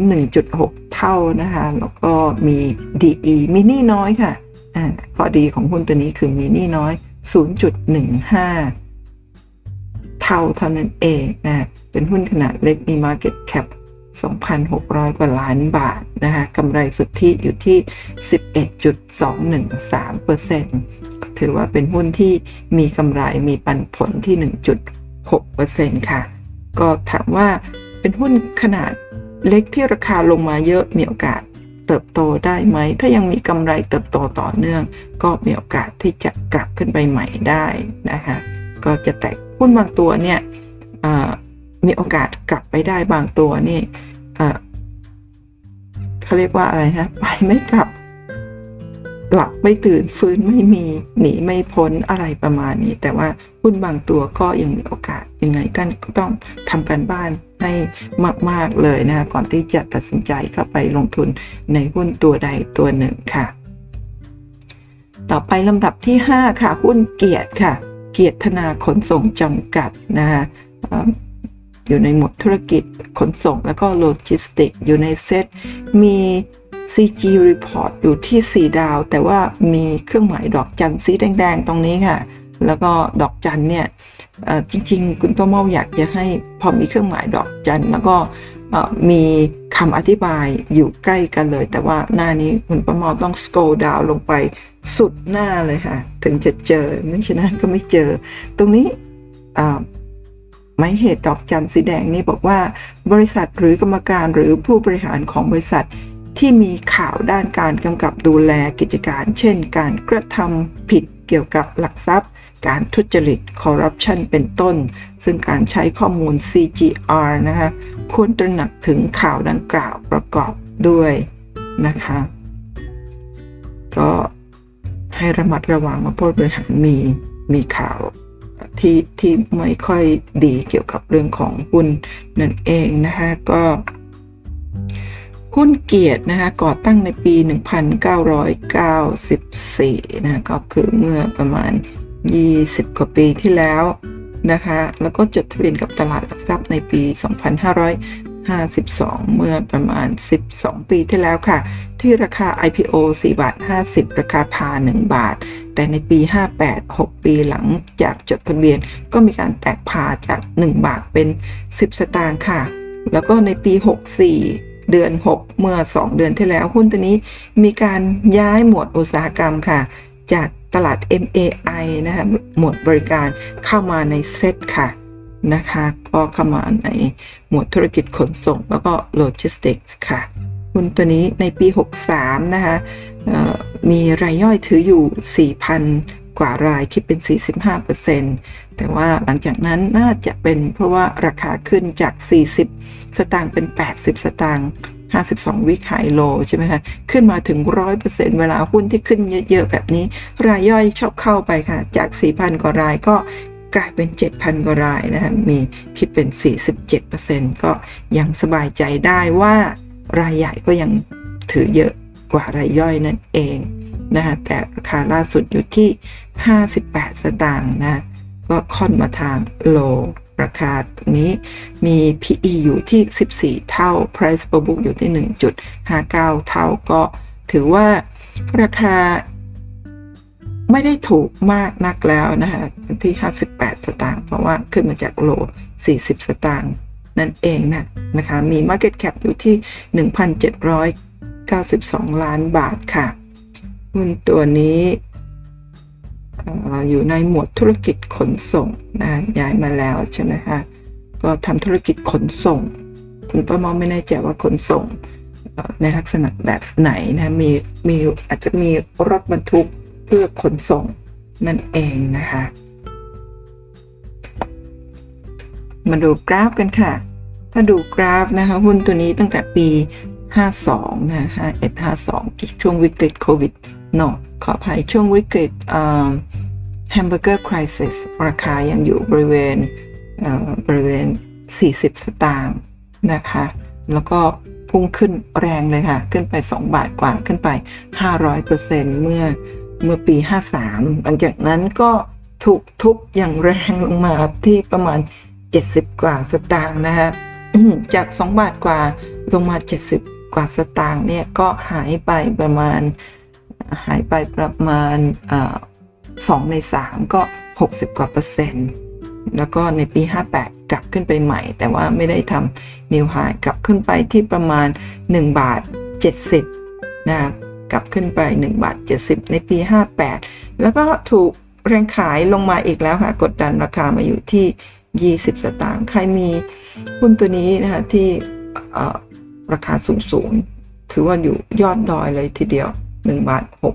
1.6 เท่านะคะ แล้วก็มี DE มีหนี้น้อยค่ะอ่าข้อดีของหุ้นตัวนี้คือมีหนี้น้อย 0.15 เท่าเท่านั้นเองนะเป็นหุ้นขนาดเล็กมี Market Cap 2,600 กว่าล้านบาทนะคะกำไรสุทธิอยู่ที่ 11.213%ถือว่าเป็นหุ้นที่มีกำไรมีปันผลที่ 1.6%ค่ะ ก็ถามว่าเป็นหุ้นขนาด เล็กที่ราคาลงมาเยอะมีโอกาสเติบโตได้ไหม ถ้ายังมีกำไรเติบโตต่อเนื่อง ก็มีโอกาสที่จะกลับขึ้นไปใหม่ได้นะคะก็จะแตกหุ้นบางตัวเนี่ยมีโอกาสกลับไปได้บางตัวนี่เขาเรียกว่าอะไรฮะไปไม่กลับ หลับไม่ตื่นฟื้นไม่มีหนีไม่พ้นอะไรประมาณนี้ แต่ว่าหุ้นบางตัวก็ยังมีโอกาสยังไงท่านก็ต้องทำการบ้านให้มาก ๆ เลยนะก่อนที่จะตัดสินใจเข้าไปลงทุนในหุ้นตัวใดตัวหนึ่งค่ะ ต่อไปลำดับที่ 5 ค่ะ หุ้นเกียรติค่ะ เกียรติธนาขนส่งจำกัดนะคะอยู่ในหมวดธุรกิจขนส่งแล้วก็โลจิสติกอยู่ในเซตมี CG report อยู่ที่ 4 ดาว แต่ว่ามีเครื่องหมายดอกจันสีแดง ๆ ตรงนี้ค่ะ แล้วก็ดอกจันเนี่ยจริง ๆ คุณป้าเมาอยากจะให้พอมีเครื่องหมายดอกจันแล้วก็มีคำอธิบายอยู่ใกล้กันเลย แต่ว่าหน้านี้คุณป้าเมาต้อง scroll down ลงไปสุดหน้าเลยค่ะ ถึงจะเจอไม่ฉะนั้นก็ไม่เจอ ตรงนี้หมายเหตุดอกจันสีแดงนี่บอกว่า บริษัทหรือกรรมการหรือผู้บริหารของบริษัทที่มีข่าวด้านการกำกับดูแลกิจการ เช่น การกระทำผิดเกี่ยวกับหลักทรัพย์ การทุจริตคอร์รัปชันเป็นต้น ซึ่งการใช้ข้อมูล CGR นะคะควรตระหนักถึงข่าวดังกล่าวประกอบด้วยนะคะ ก็ให้ระมัดระวังว่าผู้บริหารมีมีข่าวที่ที่ไม่ค่อยดีเกี่ยวกับเรื่องของหุ้นนั่นเองนะคะก็หุ้นเกียรตินะคะก่อตั้งในปี 1994 นะก็คือเมื่อประมาณ 20 กว่าปีที่แล้วนะคะ แล้วก็จดทะเบียนกับตลาดหลักทรัพย์ในปี 2552 เมื่อประมาณ 12 ปีที่แล้วค่ะ ที่ราคา IPO 4 บาท 50 ราคาพา 1 บาท แต่ในปี 58 6 ปีหลังจากจดทะเบียนก็มีการแตกพาจาก 1 บาทเป็น 10 สตางค์ค่ะ แล้วก็ในปี 64เดือน 6 เมื่อ 2 เดือนที่แล้วหุ้นตัวนี้มีการย้ายหมวดอุตสาหกรรมค่ะ จาก ตลาด MAI นะคะหมวดบริการเข้ามาในเซตค่ะนะคะก็เข้ามาในหมวดธุรกิจขนส่งแล้วก็โลจิสติกส์ค่ะหุ้นตัวนี้ในปี 63 นะคะมีรายย่อยถืออยู่ 4,000 กว่ารายคิดเป็น 45%แต่ว่าหลังจากนั้นน่าจะเป็นเพราะว่าราคาขึ้นจาก 40 สตางค์เป็น 80 สตางค์ 52 week high low ใช่ไหมคะขึ้นมาถึง 100%เวลาหุ้นที่ขึ้นเยอะๆ แบบนี้ รายย่อยชอบเข้าไปค่ะ จาก 4,000 กว่ารายก็กลายเป็น 7,000 กว่ารายนะคะมีคิดเป็น 47%ก็ยังสบายใจได้ว่ารายใหญ่ก็ยังถือเยอะกว่ารายย่อยนั่นเองนะคะแต่ราคาล่าสุดอยู่ที่ 58 สตางค์นะก็ค่อนมาทางโล ราคาตรงนี้มี PE อยู่ที่ 14 เท่า Price per book อยู่ที่ 1.59 เท่าก็ถือว่าราคาไม่ได้ถูกมากนักแล้วนะคะที่ 58 สตางค์เพราะว่าขึ้นมาจากโล 40 สตางค์นั่นเองนะนะคะมี Market Cap อยู่ที่ 1,792 ล้านบาทค่ะหุ้นตัวนี้ อยู่ในหมวดธุรกิจขนส่งนะย้ายมาแล้วใช่ไหมคะก็ทำธุรกิจขนส่ง คุณป้ามอไม่แน่ใจว่าขนส่งในลักษณะแบบไหนนะมีมีอาจจะมีรถบรรทุกเพื่อขนส่งนั่นเองนะคะ มาดูกราฟกันค่ะ ถ้าดูกราฟนะคะหุ้นตัวนี้ตั้งแต่ปี 52 นะฮะ5152 ช่วงวิกฤตโควิด นาะขออภัยช่วงวิกฤตHamburger Crisis ราคายังอยู่บริเวณบริเวณ 40 สตางค์นะคะ แล้วก็พุ่งขึ้นแรงเลยค่ะ ขึ้นไป 2 บาทกว่าขึ้นไป 500%เมื่อเมื่อปี 53 หลังจากนั้นก็ถูกทุบอย่างแรงลงมาที่ประมาณ 70 กว่าสตางค์นะคะจาก 2 บาทกว่าลงมา 70 กว่าสตางค์เนี่ย ก็หายไปประมาณ หายไปประมาณสองในสามก็ 60 กว่าเปอร์เซ็นต์แล้วก็ในปี 58 กลับขึ้นไปใหม่ แต่ว่าไม่ได้ทำนิวไฮกลับขึ้นไปที่ประมาณ 1 บาท 70นะกลับขึ้นไป 1 บาท 70 ในปี 58 แล้วก็ถูกแรงขายลงมาอีกแล้วค่ะ กดดันราคามาอยู่ที่ 20 สตางค์ ใครมีหุ้นตัวนี้นะคะที่ราคาสูงๆ ถือว่าอยู่ยอดดอยเลยทีเดียว 1บาท6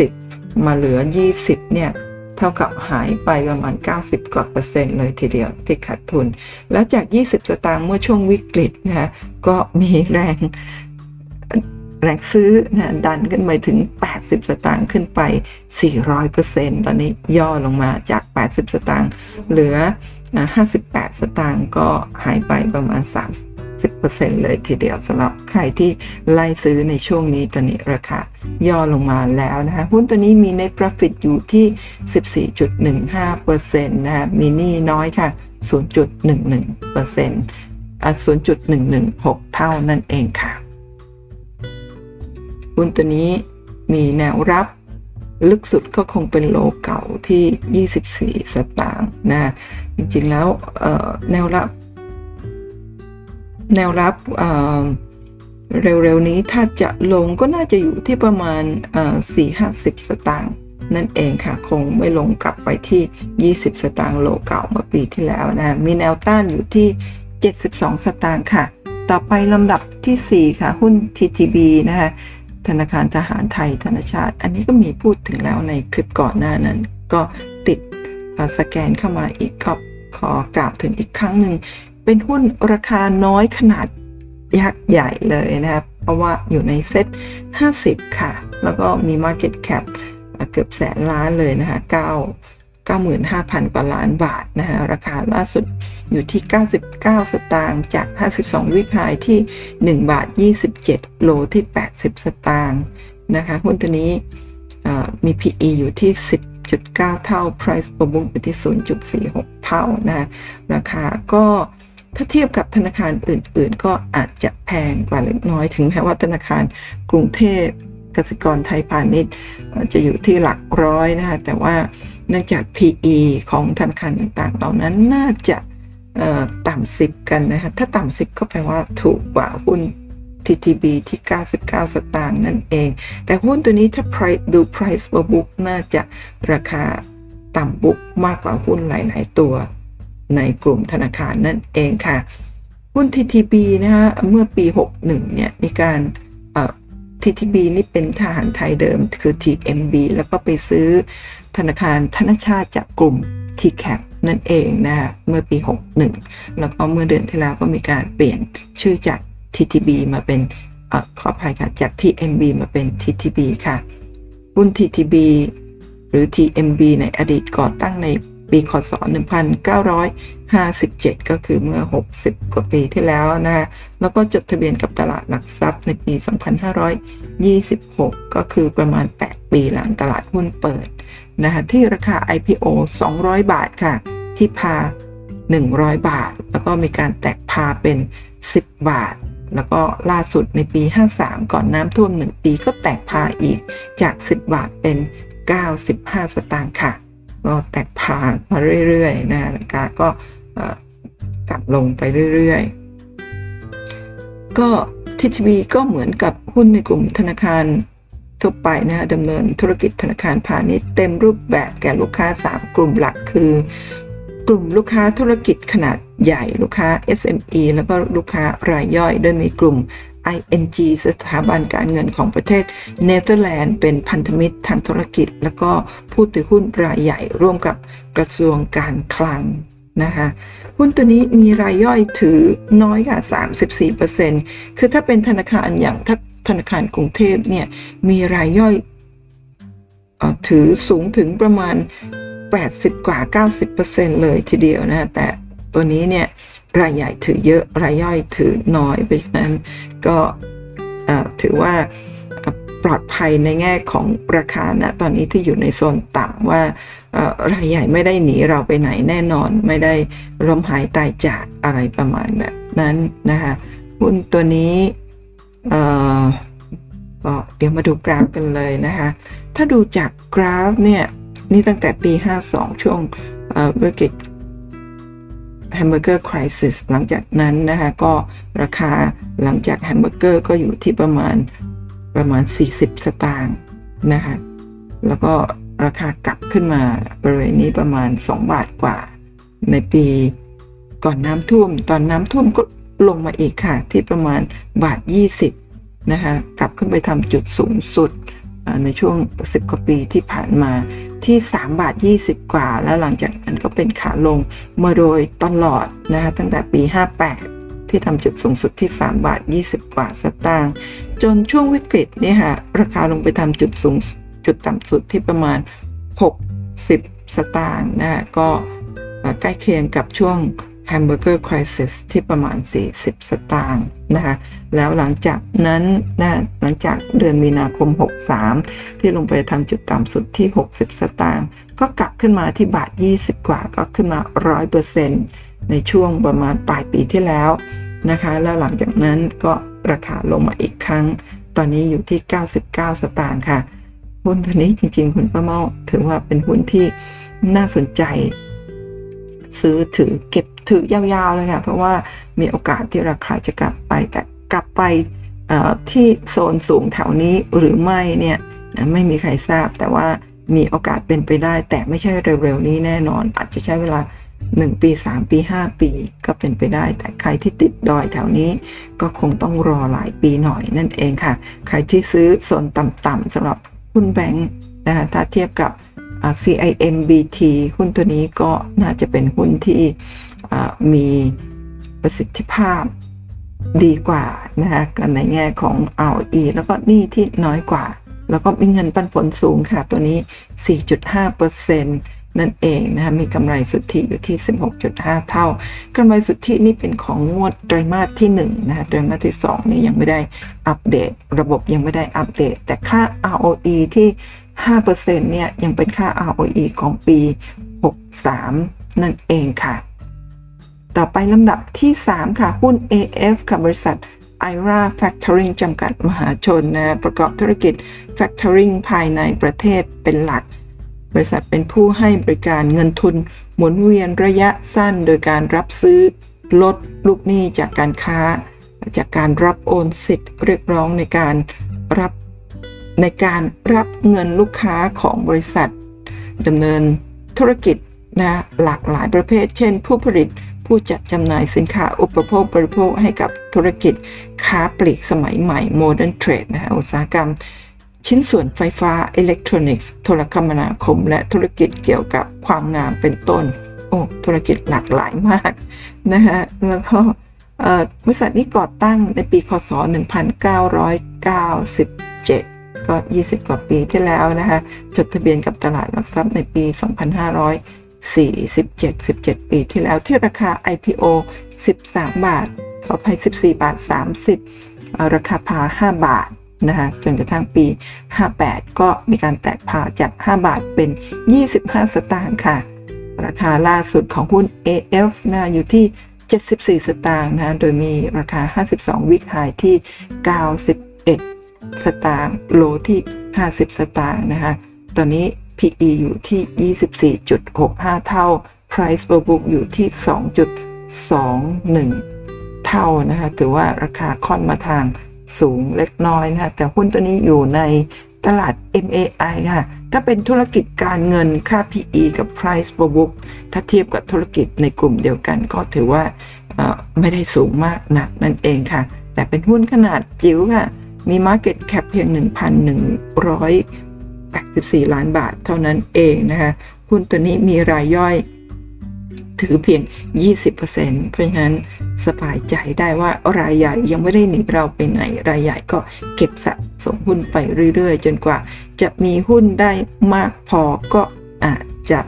70 มาเหลือ 20 เนี่ย เท่ากับหายไปประมาณ 90 กว่าเปอร์เซ็นต์เลยทีเดียวที่ขาดทุน แล้วจาก 20 สตางค์เมื่อช่วงวิกฤตนะก็มีแรงแรงซื้อนะดันขึ้นไปถึง 80 สตางค์ขึ้นไป 400%ตอนนี้ย่อลงมาจาก 80 สตางค์เหลือ 58 สตางค์ก็หายไปประมาณ 3 10%เลยทีเดียวสำหรับใครที่ไล่ซื้อในช่วงนี้ตอนนี้ราคาย่อลงมาแล้วนะคะหุ้นตัวนี้มี net profit อยู่ที่ 14.15%นะคะมีนี้น้อยค่ะ 0.11%อะ0.116 เท่านั่นเองค่ะหุ้นตัวนี้มีแนวรับลึกสุดก็คงเป็นโลเก่าที่ 24 สตางค์นะ จริงๆ แล้วแนวรับ แนวรับเร็วๆนี้ถ้าจะลงก็น่าจะอยู่ที่ประมาณ 4-50 สตางค์นั่นเองค่ะ คงไม่ลงกลับไปที่ 20 สตางค์โลเก่าเมื่อปีที่แล้วนะ มีแนวต้านอยู่ที่ 72 สตางค์ค่ะ ต่อไปลำดับที่ 4 ค่ะ หุ้น TTB นะคะธนาคารทหารไทยธนาชาติ อันนี้ก็มีพูดถึงแล้วในคลิปก่อนหน้านั้น ก็ติดสแกนเข้ามาอีกครับขอกราบถึงอีกครั้งหนึ่ง เป็นหุ้นราคาน้อยขนาดยักษ์ใหญ่เลยนะครับ เพราะว่าอยู่ในเซ็ต50 ค่ะ แล้วก็มี Market Cap เกือบแสนล้านเลยนะคะ9 95,000 กว่าล้านบาทนะคะราคาล่าสุดอยู่ที่ 99 สตางค์จาก 52 วิกไฮที่ 1 บาท 27 โลที่ 80 สตางค์นะคะหุ้นตัวนี้มี PE อยู่ที่ 10.9 เท่า Price per book อยู่ที่ 0.46 เท่านะราคาก็ ถ้าเทียบกับธนาคารอื่น ๆ ก็อาจจะแพงกว่าเล็กน้อยถึงแม้ว่าธนาคารกรุงเทพกสิกรไทยพาณิชย์จะอยู่ที่หลักร้อยนะคะแต่ว่าเนื่องจาก PE ของธนาคารต่างๆ เหล่านั้นน่าจะต่ำสิบกันนะคะถ้าต่ำสิบก็แปลว่าถูกกว่าหุ้น TTB ที่ 99 สตางค์นั่นเอง แต่หุ้นตัวนี้ถ้า price ดู price per book น่าจะราคาต่ำบุกมากกว่าหุ้นหลาย ๆ ตัว ในกลุ่มธนาคารนั่นเองค่ะ หุ้น TTB นะคะเมื่อปี 61 เนี่ย มีการ TTB นี่เป็นทหารไทยเดิมคือ TMB แล้วก็ไปซื้อธนาคารธนชาติจากกลุ่ม TCAP นั่นเองนะเมื่อปี 61 แล้วก็เมื่อเดือนที่แล้วก็มีการเปลี่ยนชื่อจาก TTB มาเป็นอขออภัยค่ะจาก TMB มาเป็น TTB ค่ะหุ้น TTB หรือ TMB ในอดีตก่อตั้งใน ปีคศ 1957 ก็คือเมื่อ 60 กว่าปีที่แล้วนะแล้วก็จดทะเบียนกับตลาดหลักทรัพย์ในปี 2526 ก็คือประมาณ 8 ปีหลังตลาดหุ้นเปิดนะคะที่ราคา IPO 200 บาทค่ะ ที่พา 100 บาท แล้วก็มีการแตกพาเป็น 10 บาท แล้วก็ล่าสุดในปี 53 ก่อนน้ำท่วม 1 ปีก็แตกพาอีกจาก 10 บาทเป็น 95 สตางค์ค่ะ ก็แตกผ่านมาเรื่อยๆนะราคาก็กลับลงไปเรื่อยๆ ก็ทีทีวีก็เหมือนกับหุ้นในกลุ่มธนาคารทั่วไปนะดำเนินธุรกิจธนาคารพาณิชย์เต็มรูปแบบแก่ลูกค้า 3 กลุ่มหลักคือ กลุ่มลูกค้าธุรกิจขนาดใหญ่ลูกค้า SME แล้วก็ลูกค้ารายย่อย โดยมีกลุ่ม ING สถาบันการเงินของประเทศเนเธอร์แลนด์เป็นพันธมิตรทางธุรกิจ แล้วก็ผู้ถือหุ้นรายใหญ่ร่วมกับกระทรวงการคลังนะคะหุ้นตัวนี้มีรายย่อยถือน้อยกว่า34%คือถ้าเป็นธนาคารอย่างถ้าธนาคารกรุงเทพเนี่ยมีรายย่อยอถือสูงถึงประมาณ 80 กว่า 90%เลยทีเดียวนะ แต่ตัวนี้เนี่ย รายใหญ่ถือเยอะรายย่อยถือน้อย เพราะฉะนั้นก็ถือว่าปลอดภัยในแง่ของราคานะตอนนี้ที่อยู่ในโซนต่ำว่ารายใหญ่ไม่ได้หนีเราไปไหนแน่นอน ไม่ได้ล้มหายตายจากอะไรประมาณแบบนั้นนะคะหุ้นตัวนี้ก็เดี๋ยวมาดูกราฟกันเลยนะคะ ถ้าดูจากกราฟเนี่ยนี่ตั้งแต่ปี 52 ช่วงวิกฤต Hamburger Crisis หลังจากนั้นนะคะก็ราคาหลังจากแฮมเบอร์เกอร์ก็อยู่ที่ประมาณประมาณ 40 สตางค์นะคะแล้วก็ราคากลับขึ้นมาบริเวณนี้ประมาณ 2 บาทกว่า ในปีก่อนน้ำท่วม ตอนน้ำท่วมก็ลงมาอีกค่ะ ที่ประมาณบาท 20นะคะกลับขึ้นไปทำจุดสูงสุดในช่วง 10 กว่าปีที่ผ่านมา ที่ 3 บาท 20 กว่า แล้วหลังจากนั้นก็เป็นขาลงมาโดยตลอดนะคะตั้งแต่ปี 58 ที่ทำจุดสูงสุดที่ 3 บาท 20 กว่าสตางค์จนช่วงวิกฤตนี่ค่ะราคาลงไปทำจุดสูงจุดต่ำสุดที่ประมาณ 60 สตางค์นะก็ใกล้เคียงกับช่วง Hamburger Crisis ที่ประมาณ 40 สตางค์นะคะแล้วหลังจากนั้นนะหลังจากเดือนมีนาคม 63 ที่ลงไปทำจุดต่ำสุดที่ 60 สตางค์ก็กลับขึ้นมาที่บาท 20 กว่าก็ขึ้นมา 100%ในช่วงประมาณปลายปีที่แล้วนะคะแล้วหลังจากนั้นก็ราคาลงมาอีกครั้ง ตอนนี้อยู่ที่ 99 สตางค์ค่ะ หุ้นตัวนี้จริง ๆ คุณป้าเมาถือว่าเป็นหุ้นที่น่าสนใจ ซื้อถือเก็บ ถือยาวๆเลยค่ะเพราะว่ามีโอกาสที่ราคาจะกลับไปแต่กลับไปที่โซนสูงแถวนี้หรือไม่เนี่ยไม่มีใครทราบแต่ว่ามีโอกาสเป็นไปได้ แต่ไม่ใช่เร็วๆนี้แน่นอน อาจจะใช้เวลา 1 ปี 3 ปี 5 ปี ก็เป็นไปได้ แต่ใครที่ติดดอยแถวนี้ ก็คงต้องรอหลายปีหน่อยนั่นเองค่ะ ใครที่ซื้อโซนต่ำๆสำหรับหุ้นแบงค์นะคะถ้าเทียบกับ CIMBT หุ้นตัวนี้ก็น่าจะเป็นหุ้นที่ มีประสิทธิภาพดีกว่านะคะกันในแง่ของ ROE แล้วก็หนี้ที่น้อยกว่า แล้วก็มีเงินปันผลสูงค่ะ ตัวนี้ 4.5%นั่นเองนะคะมีกำไรสุทธิอยู่ที่ 16.5 เท่ากำไรสุทธินี่เป็นของงวดไตรมาสที่1นะคะไตรมาสที่ 2 นี่ยังไม่ได้อัปเดต ระบบยังไม่ได้อัปเดต แต่ค่า ROE ที่ 5%เนี่ยยังเป็นค่า ROE ของปี 63 นั่นเองค่ะ ต่อไปลำดับที่ 3 ค่ะ หุ้น AF ค่ะ บริษัท IRA Factoring จำกัดมหาชนนะประกอบธุรกิจ Factoring ภายในประเทศเป็นหลัก บริษัทเป็นผู้ให้บริการเงินทุน หมุนเวียนระยะสั้นโดยการรับซื้อลดลูกหนี้จากการค้า จากการรับโอนสิทธิ์เรียกร้องในการรับในการรับเงินลูกค้าของบริษัทดำเนินธุรกิจนะหลากหลายประเภท เช่น ผู้ผลิต ผู้จัดจำหน่ายสินค้าอุปโภคบริโภคให้กับธุรกิจค้าปลีกสมัยใหม่ Modern Trade นะฮะอุตสาหกรรม ชิ้นส่วนไฟฟ้าอิเล็กทรอนิกส์โทรคมนาคม และธุรกิจเกี่ยวกับความงามเป็นต้น โอ้ธุรกิจหลากหลายมากนะฮะแล้วก็บริษัทนี้ก่อตั้งในปีคศ 1997 ก็ 20 กว่าปีที่แล้วนะคะ จดทะเบียนกับตลาดหลักทรัพย์ในปี 2500 2547 17 ปีที่แล้วที่ราคา IPO 13 บาท ขออภัย 14 บาท 30 ราคาพา 5 บาทนะคะจนกระทั่งปี 58 ก็มีการแตกพาจาก 5 บาทเป็น 25 สตางค์ค่ะ ราคาล่าสุดของหุ้น AF นะอยู่ที่ 74 สตางค์นะโดยมีราคา 52 วิกไฮที่ 91 สตางค์โลที่ 50 สตางค์นะคะตอนนี้ PE อยู่ที่ 24.65 เท่า Price per book อยู่ที่ 2.21 เท่านะคะถือว่าราคาค่อนมาทางสูงเล็กน้อยนะคะแต่หุ้นตัวนี้อยู่ในตลาด MAI ค่ะ ถ้าเป็นธุรกิจการเงินค่า PE กับ Price per book ถ้าเทียบกับธุรกิจในกลุ่มเดียวกันก็ถือว่าไม่ได้สูงมากนักนั่นเองค่ะ แต่เป็นหุ้นขนาดจิ๋วค่ะ มี Market Cap เพียง 1,100 84 ล้านบาทเท่านั้นเองนะคะหุ้นตัวนี้มีรายย่อยถือเพียง 20%เพราะฉะนั้นสบายใจได้ว่ารายใหญ่ยังไม่ได้หนีเราไปไหน รายใหญ่ก็เก็บสะสมหุ้นไปเรื่อยๆ จนกว่าจะมีหุ้นได้มากพอก็อาจจะ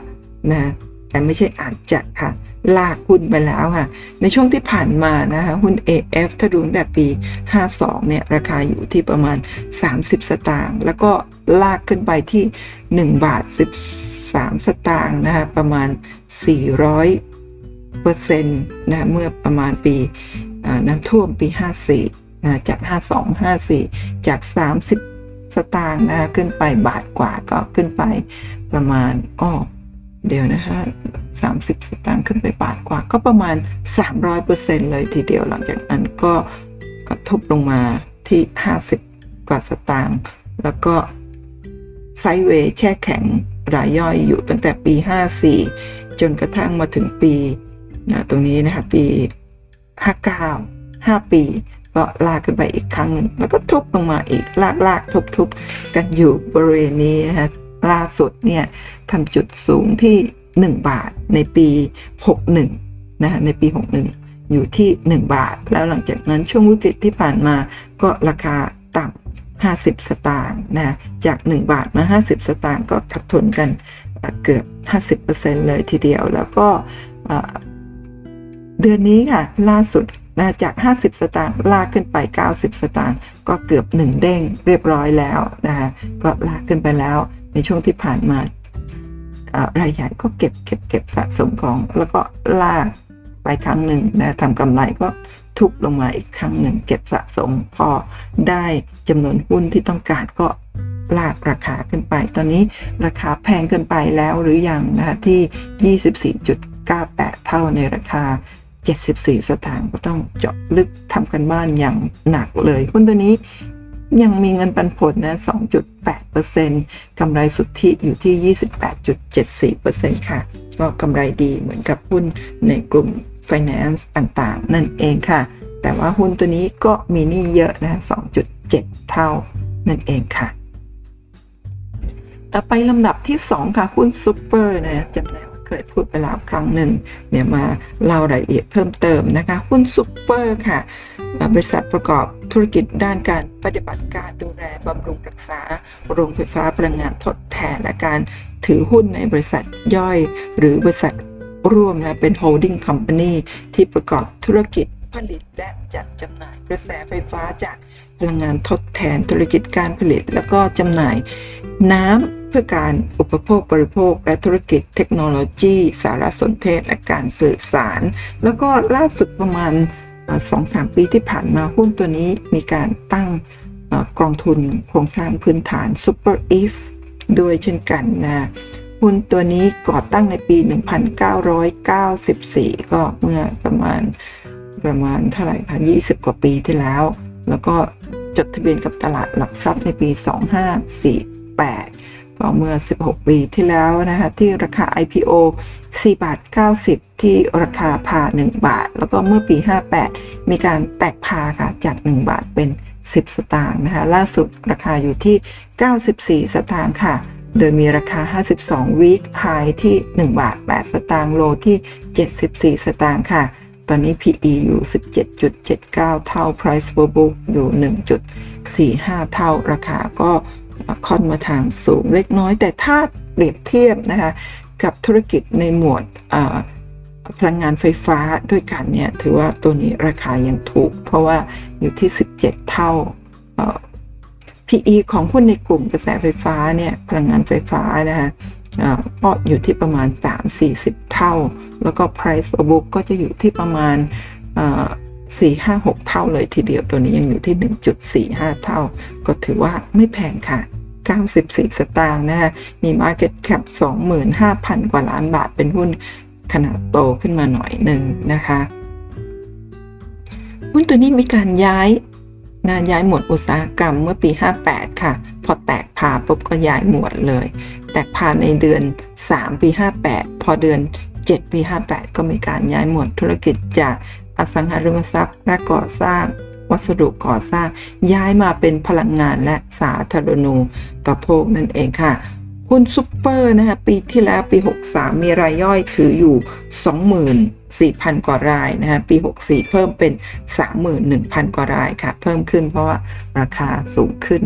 นะแต่ไม่ใช่อาจจะค่ะ ลากหุ้นไปแล้วค่ะ ในช่วงที่ผ่านมานะคะหุ้น AF ถ้าดูตั้งแต่ปี 52 เนี่ย ราคาอยู่ที่ประมาณ 30 สตางค์แล้วก็ลากขึ้นไปที่ 1 บาท 13 สตางค์นะคะประมาณ 400เปอร์เซ็นต์นะเมื่อประมาณปีน้ำท่วมปี 54นะจาก 52 54 จาก 30 สตางค์นะขึ้นไปบาทกว่าก็ขึ้นไปประมาณอ้อ เดี๋ยวนะคะ30 สตางค์ขึ้นไปบาทกว่าก็ประมาณ 300%เลยทีเดียวหลังจากนั้นก็ทบลงมาที่ 50 กว่าสตางค์แล้วก็ไซเวย์แช่แข็งรายย่อยอยู่ตั้งแต่ปี 54 จนกระทั่งมาถึงปีนะตรงนี้นะคะปี 59 5 ปี ก็ลากขึ้นไปอีกครั้งหนึ่งแล้วก็ทุบลงมาอีกลากลากทุบทุบกันอยู่บริเวณนี้นะคะ ล่าสุดเนี่ยทำจุดสูงที่ 1 บาทในปี 61นะในปี 61 อยู่ที่ 1 บาท แล้วหลังจากนั้นช่วงวิกฤตที่ผ่านมาก็ราคาต่ำ50 สตางค์นะจาก 1 บาทมา 50 สตางค์ก็ขัดทุนกันเกือบ 50%เลยทีเดียว แล้วก็เดือนนี้ค่ะ ล่าสุด นะจาก 50 สตางค์ลากขึ้นไป 90 สตางค์ก็เกือบ 1 เด้งเรียบร้อยแล้วนะคะก็ลากขึ้นไปแล้วในช่วงที่ผ่านมารายใหญ่ก็เก็บเก็บเก็บสะสมของ แล้วก็ลากไปครั้งหนึ่งนะทำกำไรก็ทุบลงมาอีกครั้งหนึ่ง เก็บสะสมพอได้จำนวนหุ้นที่ต้องการก็ลากราคาขึ้นไป ตอนนี้ราคาแพงเกินไปแล้วหรืออยังนะคะที่ 24.98 เท่าในราคา 74 สตางค์ก็ต้องเจาะลึกทำกันบ้านอย่างหนักเลยหุ้นตัวนี้ยังมีเงินปันผลนะ 2.8%กำไรสุทธิอยู่ที่ 28.74%ค่ะ ก็กำไรดีเหมือนกับหุ้นในกลุ่ม Finance ต่างๆ นั่นเองค่ะ แต่ว่าหุ้นตัวนี้ก็มีนี้เยอะนะ 2.7 เท่านั่นเองค่ะ ต่อไปลำดับที่ 2 ค่ะ หุ้นซูเปอร์นะจำได้ เคยพูดไปแล้วครั้งหนึ่งเดี๋ยวมาเล่ารายละเอียดเพิ่มเติมนะคะ หุ้นซูเปอร์ค่ะ บริษัทประกอบธุรกิจด้านการปฏิบัติการดูแลบำรุงรักษา โรงไฟฟ้าพลังงานทดแทนและการถือหุ้นในบริษัทย่อย หรือบริษัทร่วมนะเป็น holding company ที่ประกอบธุรกิจผลิตและจัดจำหน่ายกระแสไฟฟ้าจากพลังงานทดแทนธุรกิจการผลิต แล้วก็จำหน่ายน้ำ พื่อการอุปโภคบริโภค และธุรกิจเทคโนโลยี สารสนเทศ และการสื่อสาร แล้วก็ล่าสุดประมาณสองสามปีที่ผ่านมาหุ้นตัวนี้มีการตั้งกองทุนโครงสร้างพื้นฐาน Super If ด้วยเช่นกันนะหุ้นตัวนี้ก่อตั้งในปี 1994 ก็เมื่อประมาณประมาณเท่าไหร่คะ20 กว่าปีที่แล้ว แล้วก็จดทะเบียนกับตลาดหลักทรัพย์ในปี 2548 ก็เมื่อ 16 ปีที่แล้วนะคะที่ราคา IPO 4 บาท 90 ที่ราคาพา 1 บาท แล้วก็เมื่อปี 58 มีการแตกพาค่ะจาก 1 บาทเป็น 10 สตางค์นะคะล่าสุดราคาอยู่ที่ 94 สตางค์ค่ะ โดยมีราคา 52วีคไฮที่ 1 บาท 8 สตางค์โลที่ 74 สตางค์ค่ะ ตอนนี้ PE อยู่ 17.79 เท่า Price per book อยู่ 1.45 เท่าราคาก็ ค่อนมาทางสูงเล็กน้อย แต่ถ้าเปรียบเทียบนะคะกับธุรกิจในหมวดพลังงานไฟฟ้าด้วยกันเนี่ยถือว่าตัวนี้ราคายังถูก เพราะว่าอยู่ที่ 17 เท่า PE ของหุ้นในกลุ่มกระแสไฟฟ้าเนี่ยพลังงานไฟฟ้านะคะก็อยู่ที่ประมาณ 3-40 เท่า แล้วก็ price per book ก็จะอยู่ที่ประมาณ 4 5 6 เท่าเลยทีเดียวตัวนี้ยังอยู่ที่ 1.45 เท่า ก็ถือว่าไม่แพงค่ะ 94 สตางค์นะคะมี Market Cap 25,000 กว่าล้านบาทเป็นหุ้นขนาดโตขึ้นมาหน่อยหนึ่งนะคะ หุ้นตัวนี้มีการย้ายนะย้ายหมวดอุตสาหกรรมเมื่อปี 58 ค่ะ พอแตก par ปุ๊บก็ย้ายหมวดเลย แตก par ในเดือน 3 ปี 58 พอเดือน 7 ปี 58 ก็มีการย้ายหมวดธุรกิจจาก อสังหาริมทรัพย์และก่อสร้าง วัสดุก่อสร้าง ย้ายมาเป็นพลังงานและสาธารณูปโภคนั่นเองค่ะหุ้นซุปเปอร์นะคะปีที่แล้วปี 63 มีรายย่อยถืออยู่ 24,000 กว่ารายนะคะปี 64 เพิ่มเป็น 31,000 กว่ารายค่ะ เพิ่มขึ้นเพราะว่าราคาสูงขึ้น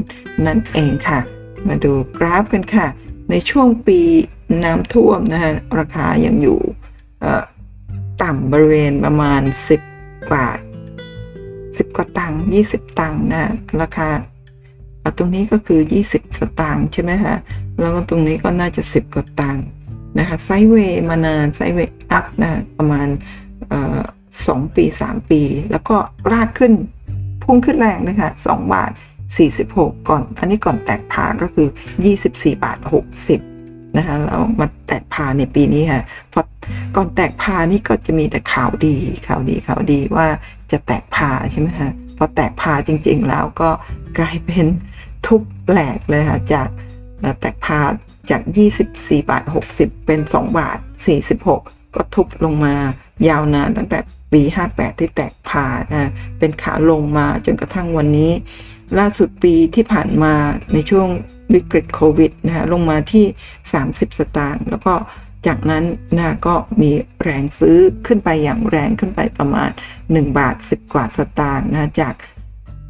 นั่นเองค่ะ มาดูกราฟกันค่ะ ในช่วงปีน้ำท่วมนะคะราคายังอยู่ ต่ำบริเวณประมาณ 10 กว่า 10 กว่าตังค์20 ตังค์นะราคาตรงนี้ก็คือ 20 สตางค์ใช่ไหมคะแล้วก็ตรงนี้ก็น่าจะ 10 กว่าตังค์นะคะไซเวย์มานานไซเวย์อัพนะประมาณสองปี 3 ปี แล้วก็รากขึ้นพุ่งขึ้นแรงนะคะ2บาท 46 ก่อน อันนี้ก่อนแตกพาก็คือ 24 บาท 60 นะคะแล้วมาแตกพาในปีนี้ค่ะพอก่อนแตกพานี่ก็จะมีแต่ข่าวดีข่าวดีข่าวดีว่าจะแตกพาใช่ไหมคะพอแตกพาจริง ๆ แล้วก็กลายเป็นทุบแหลกเลยค่ะจากแตกพาจาก 24 บาท 60 เป็น 2 บาท 46 ก็ทุบลงมายาวนานตั้งแต่ปี 58 ที่แตกพานะเป็นขาลงมาจนกระทั่งวันนี้ ล่าสุดปีที่ผ่านมาในช่วงวิกฤตโควิดนะลงมาที่ 30 สตางค์แล้วก็จากนั้นนะก็มีแรงซื้อขึ้นไปอย่างแรงขึ้นไปประมาณ 1 บาท 10 กว่าสตางค์นะจาก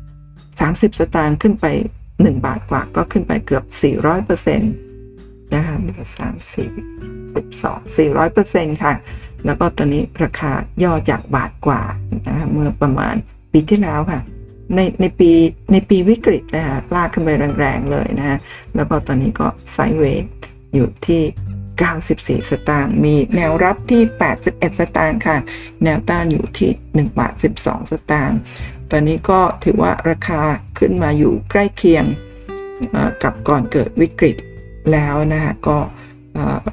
30 สตางค์ขึ้นไป 1 บาทกว่าก็ขึ้นไปเกือบ 400%นะคะสามสี่สิบสองสี่ร้อยเปอร์เซ็นต์ค่ะ แล้วก็ตอนนี้ราคาย่อจากบาทกว่านะคะเมื่อประมาณปีที่แล้วค่ะ ในในปีในปีวิกฤตนะคะลากขึ้นไปแรงๆเลยนะฮะแล้วก็ตอนนี้ก็ไซด์เวย์อยู่ที่ 94 สตางค์มีแนวรับที่ 81 สตางค์ค่ะ แนวต้านอยู่ที่ 1 บาท 12 สตางค์ตอนนี้ก็ถือว่าราคาขึ้นมาอยู่ใกล้เคียงกับก่อนเกิดวิกฤตแล้วนะคะก็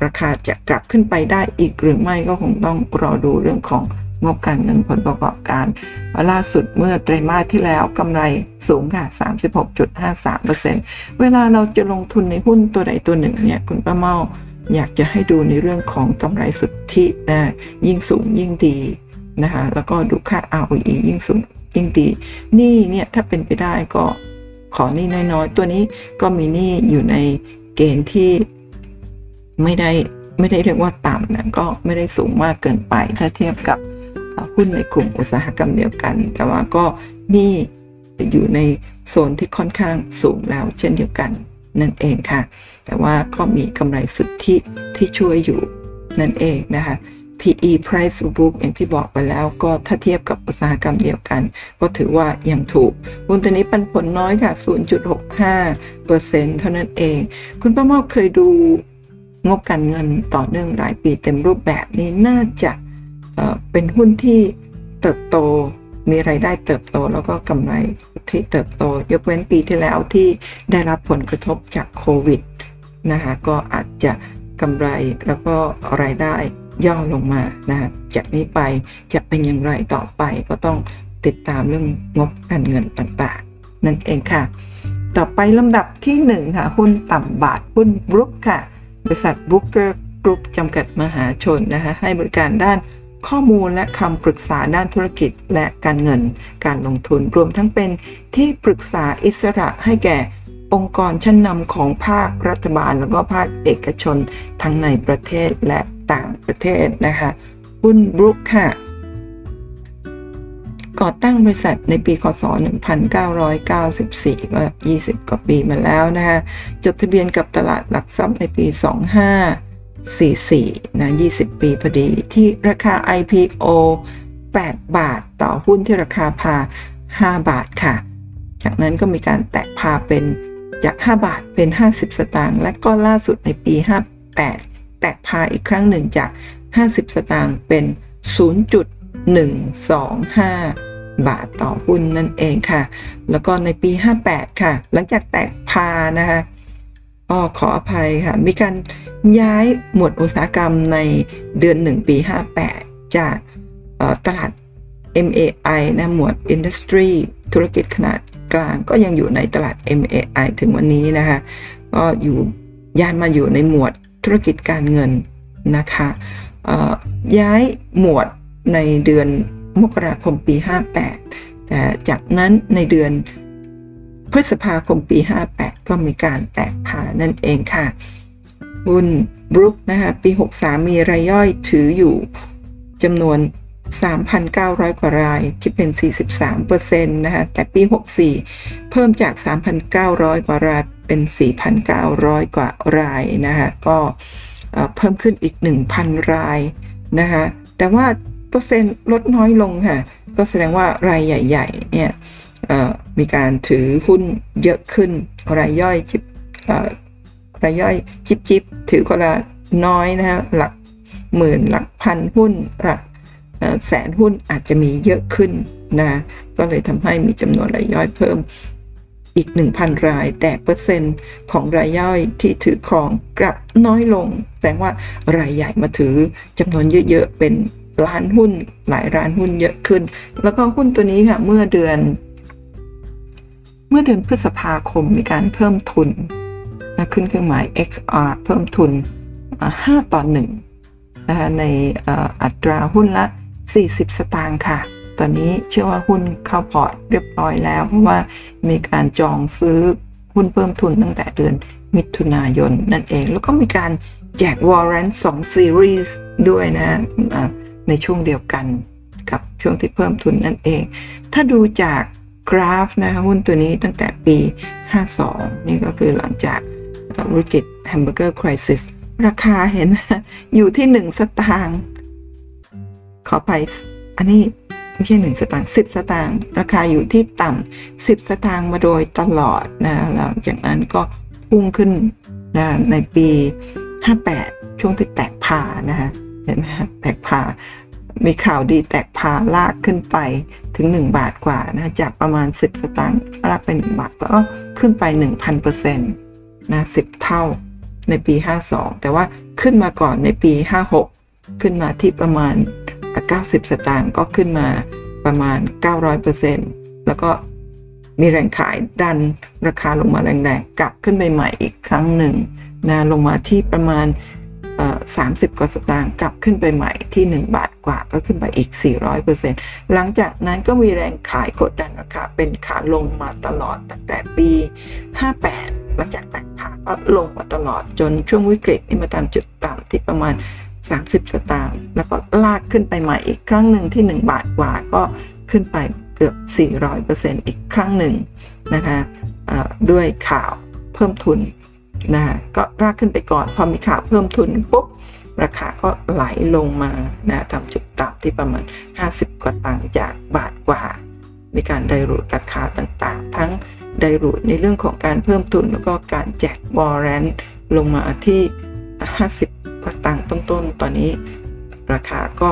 ราคาจะกลับขึ้นไปได้อีกหรือไม่ก็คงต้องรอดูเรื่องของ งบการเงินผลประกอบการ ล่าสุดเมื่อไตรมาสที่แล้วกำไรสูงค่ะ 36.53%เวลาเราจะลงทุนในหุ้นตัวใดตัวหนึ่งเนี่ยคุณป้าเมาอยากจะให้ดูในเรื่องของกำไรสุทธินะยิ่งสูงยิ่งดีนะคะแล้วก็ดูค่า ROE ยิ่งสูงยิ่งดีนี่เนี่ยถ้าเป็นไปได้ก็ขอนี่น้อยๆ ตัวนี้ก็มีนี่อยู่ในเกณฑ์ที่ไม่ได้ไม่ได้เรียกว่าต่ำนะก็ไม่ได้สูงมากเกินไปถ้าเทียบกับ หุ้นในกลุ่มอุตสาหกรรมเดียวกัน แต่ว่าก็นี่อยู่ในโซนที่ค่อนข้างสูงแล้วเช่นเดียวกันนั่นเองค่ะ แต่ว่าก็มีกำไรสุทธิที่ช่วยอยู่นั่นเองนะคะ PE price to book อย่างที่บอกไปแล้วก็ถ้าเทียบกับอุตสาหกรรมเดียวกัน ก็ถือว่ายังถูกหุ้นตัวนี้ปันผลน้อยค่ะ 0.65%เท่านั้นเอง คุณป้าเมาเคยดูงบการเงินต่อเนื่องหลายปีเต็มรูปแบบนี้น่าจะ เป็นหุ้นที่เติบโตมีไรายได้เติบโตแล้วก็กำไรที่เติบโต ยกเว้นปีที่แล้วที่ได้รับผลกระทบจากโควิดนะคะก็อาจจะกำไรแล้วก็รายได้ย่อลงมานะะจากนี้ไปจะเป็นอย่างไรต่อไปก็ต้องติดตามเรื่องงบการเงินต่างๆ นั่นเองค่ะ ต่อไปลำดับที่ 1 ค่ะ หุ้นต่ำบาทหุ้นบรุกค่ะ บริษัทบรุกเกอร์กรุ๊ปจำกัดมหาชนนะคะให้บริการด้าน ข้อมูลและคำปรึกษาด้านธุรกิจและการเงิน การลงทุนรวมทั้งเป็นที่ปรึกษาอิสระให้แก่องค์กรชั้นนำของภาครัฐบาล แล้วก็ภาคเอกชน ทั้งในประเทศและต่างประเทศนะคะหุ้นบรุกค่ะ ก่อตั้งบริษัทในปีคศ 1994 ก็ 20 กว่าปีมาแล้วนะคะจดทะเบียนกับตลาดหลักทรัพย์ในปี 25 44นะ20 ปีพอดีที่ราคา IPO 8 บาทต่อหุ้นที่ราคาพา 5 บาทค่ะ จากนั้นก็มีการแตะพาเป็นจาก 5 บาทเป็น 50 สตางค์และก็ล่าสุดในปี 58 แตกพาอีกครั้งหนึ่งจาก 50 สตางค์เป็น 0.125 บาทต่อหุ้นนั่นเองค่ะ แล้วก็ในปี 58 ค่ะ หลังจากแตกพานะคะ อขออภัยค่ะ มีการย้ายหมวดอุตสาหกรรมในเดือน 1 ปี 58 จากตลาด MAI นะหมวด Industry ธุรกิจขนาดกลางก็ยังอยู่ในตลาด MAI ถึงวันนี้นะคะ ก็อยู่ย้ายมาอยู่ในหมวดธุรกิจการเงินนะคะย้ายหมวดในเดือนมกราคมปี 58 แต่จากนั้นในเดือน พฤษภาคมปี 58 ก็มีการแตกพานั่นเองค่ะหุ้นบรุกนะคะปี 63 มีรายย่อยถืออยู่จำนวน 3,900 กว่าราย คิดเป็น 43%นะคะแต่ปี 64 เพิ่มจาก 3,900 กว่ารายเป็น 4,900 กว่ารายนะคะก็เพิ่มขึ้นอีก 1,000 รายนะคะแต่ว่าเปอร์เซ็นต์ลดน้อยลงค่ะ ก็แสดงว่ารายใหญ่ ๆ เนี่ย มีการถือหุ้นเยอะขึ้นรายย่อยจิบรายย่อยจิบจิบถือคนละน้อยนะฮะหลักหมื่นหลักพันหุ้นหลักแสนหุ้นอาจจะมีเยอะขึ้นนะก็เลยทำให้มีจำนวนรายย่อยเพิ่มอีก 1,000 ราย แต่เปอร์เซ็นต์ของรายย่อยที่ถือครองกลับน้อยลง แสดงว่ารายใหญ่มาถือจำนวนเยอะๆ เป็นล้านหุ้นหลายล้านหุ้นเยอะขึ้น แล้วก็หุ้นตัวนี้ค่ะ เมื่อเดือน มื่อเดือนพฤษภาคมมีการเพิ่มทุนนะขึ้นเครื่องหมาย XR เพิ่มทุน 5 ต่อ1นะคะในอัตราหุ้นละ 40 สตางค์ค่ะ ตอนนี้เชื่อว่าหุ้นเข้าพอร์ตเรียบร้อยแล้ว เพราะว่ามีการจองซื้อหุ้นเพิ่มทุนตั้งแต่เดือนมิถุนายนนั่นเอง แล้วก็มีการแจก warrant สองซีรีส์ด้วยนะในช่วงเดียวกันกับช่วงที่เพิ่มทุนนั่นเอง ถ้าดูจาก กราฟนะหุ้นตัวนี้ตั้งแต่ปี 52 นี่ก็คือหลังจากธุรกิจ Hamburger Crisis ราคาเห็น อยู่ที่ 1 สตางค์ขอไปอันนี้ไม่ใช่หนึ่งสตางค์สิบสตางค์ราคาอยู่ที่ต่ำสิบสตางค์มาโดยตลอดนะหลังจากนั้นก็พุ่งขึ้นนะในปี 58 ช่วงที่แตกพานะฮะเห็นไหมแตกพา มีข่าวดีแตกพาลากขึ้นไปถึง 1 บาทกว่านะจากประมาณ 10 สตางค์ลากไป 1 บาทก็ขึ้นไป 1,000%นะ10 เท่าในปี 52 แต่ว่าขึ้นมาก่อนในปี 56 ขึ้นมาที่ประมาณ 90 สตางค์ก็ขึ้นมาประมาณ 900%แล้วก็มีแรงขายดันราคาลงมาแรงๆ กลับขึ้นไปใหม่อีกครั้งหนึ่งนะลงมาที่ประมาณ 30กว่าสตางค์กลับขึ้นไปใหม่ที่ 1 บาทกว่าก็ขึ้นไปอีก 400%หลังจากนั้นก็มีแรงขายกดดันราคาเป็นขาลงมาตลอดตั้งแต่ปี 58 หลังจากแตกขาก็ลงมาตลอดจนช่วงวิกฤตนี่มาตามจุดต่ำที่ประมาณ 30 สตางค์แล้วก็ลากขึ้นไปใหม่อีกครั้งหนึ่งที่ 1 บาทกว่าก็ขึ้นไปเกือบ 400%อีกครั้งหนึ่งนะคะด้วยข่าวเพิ่มทุน นะก็รากขึ้นไปก่อน พอมีข่าวเพิ่มทุนปุ๊บราคาก็ไหลลงมานะทำจุดต่ำที่ประมาณ 50 กว่าตังค์จากบาทกว่า มีการไดรูดราคาต่างๆ ทั้งไดรูดในเรื่องของการเพิ่มทุนแล้วก็การแจกวอร์เรนต์ลงมาที่ 50 กว่าตังค์ต้นๆตอนนี้ ราคาก็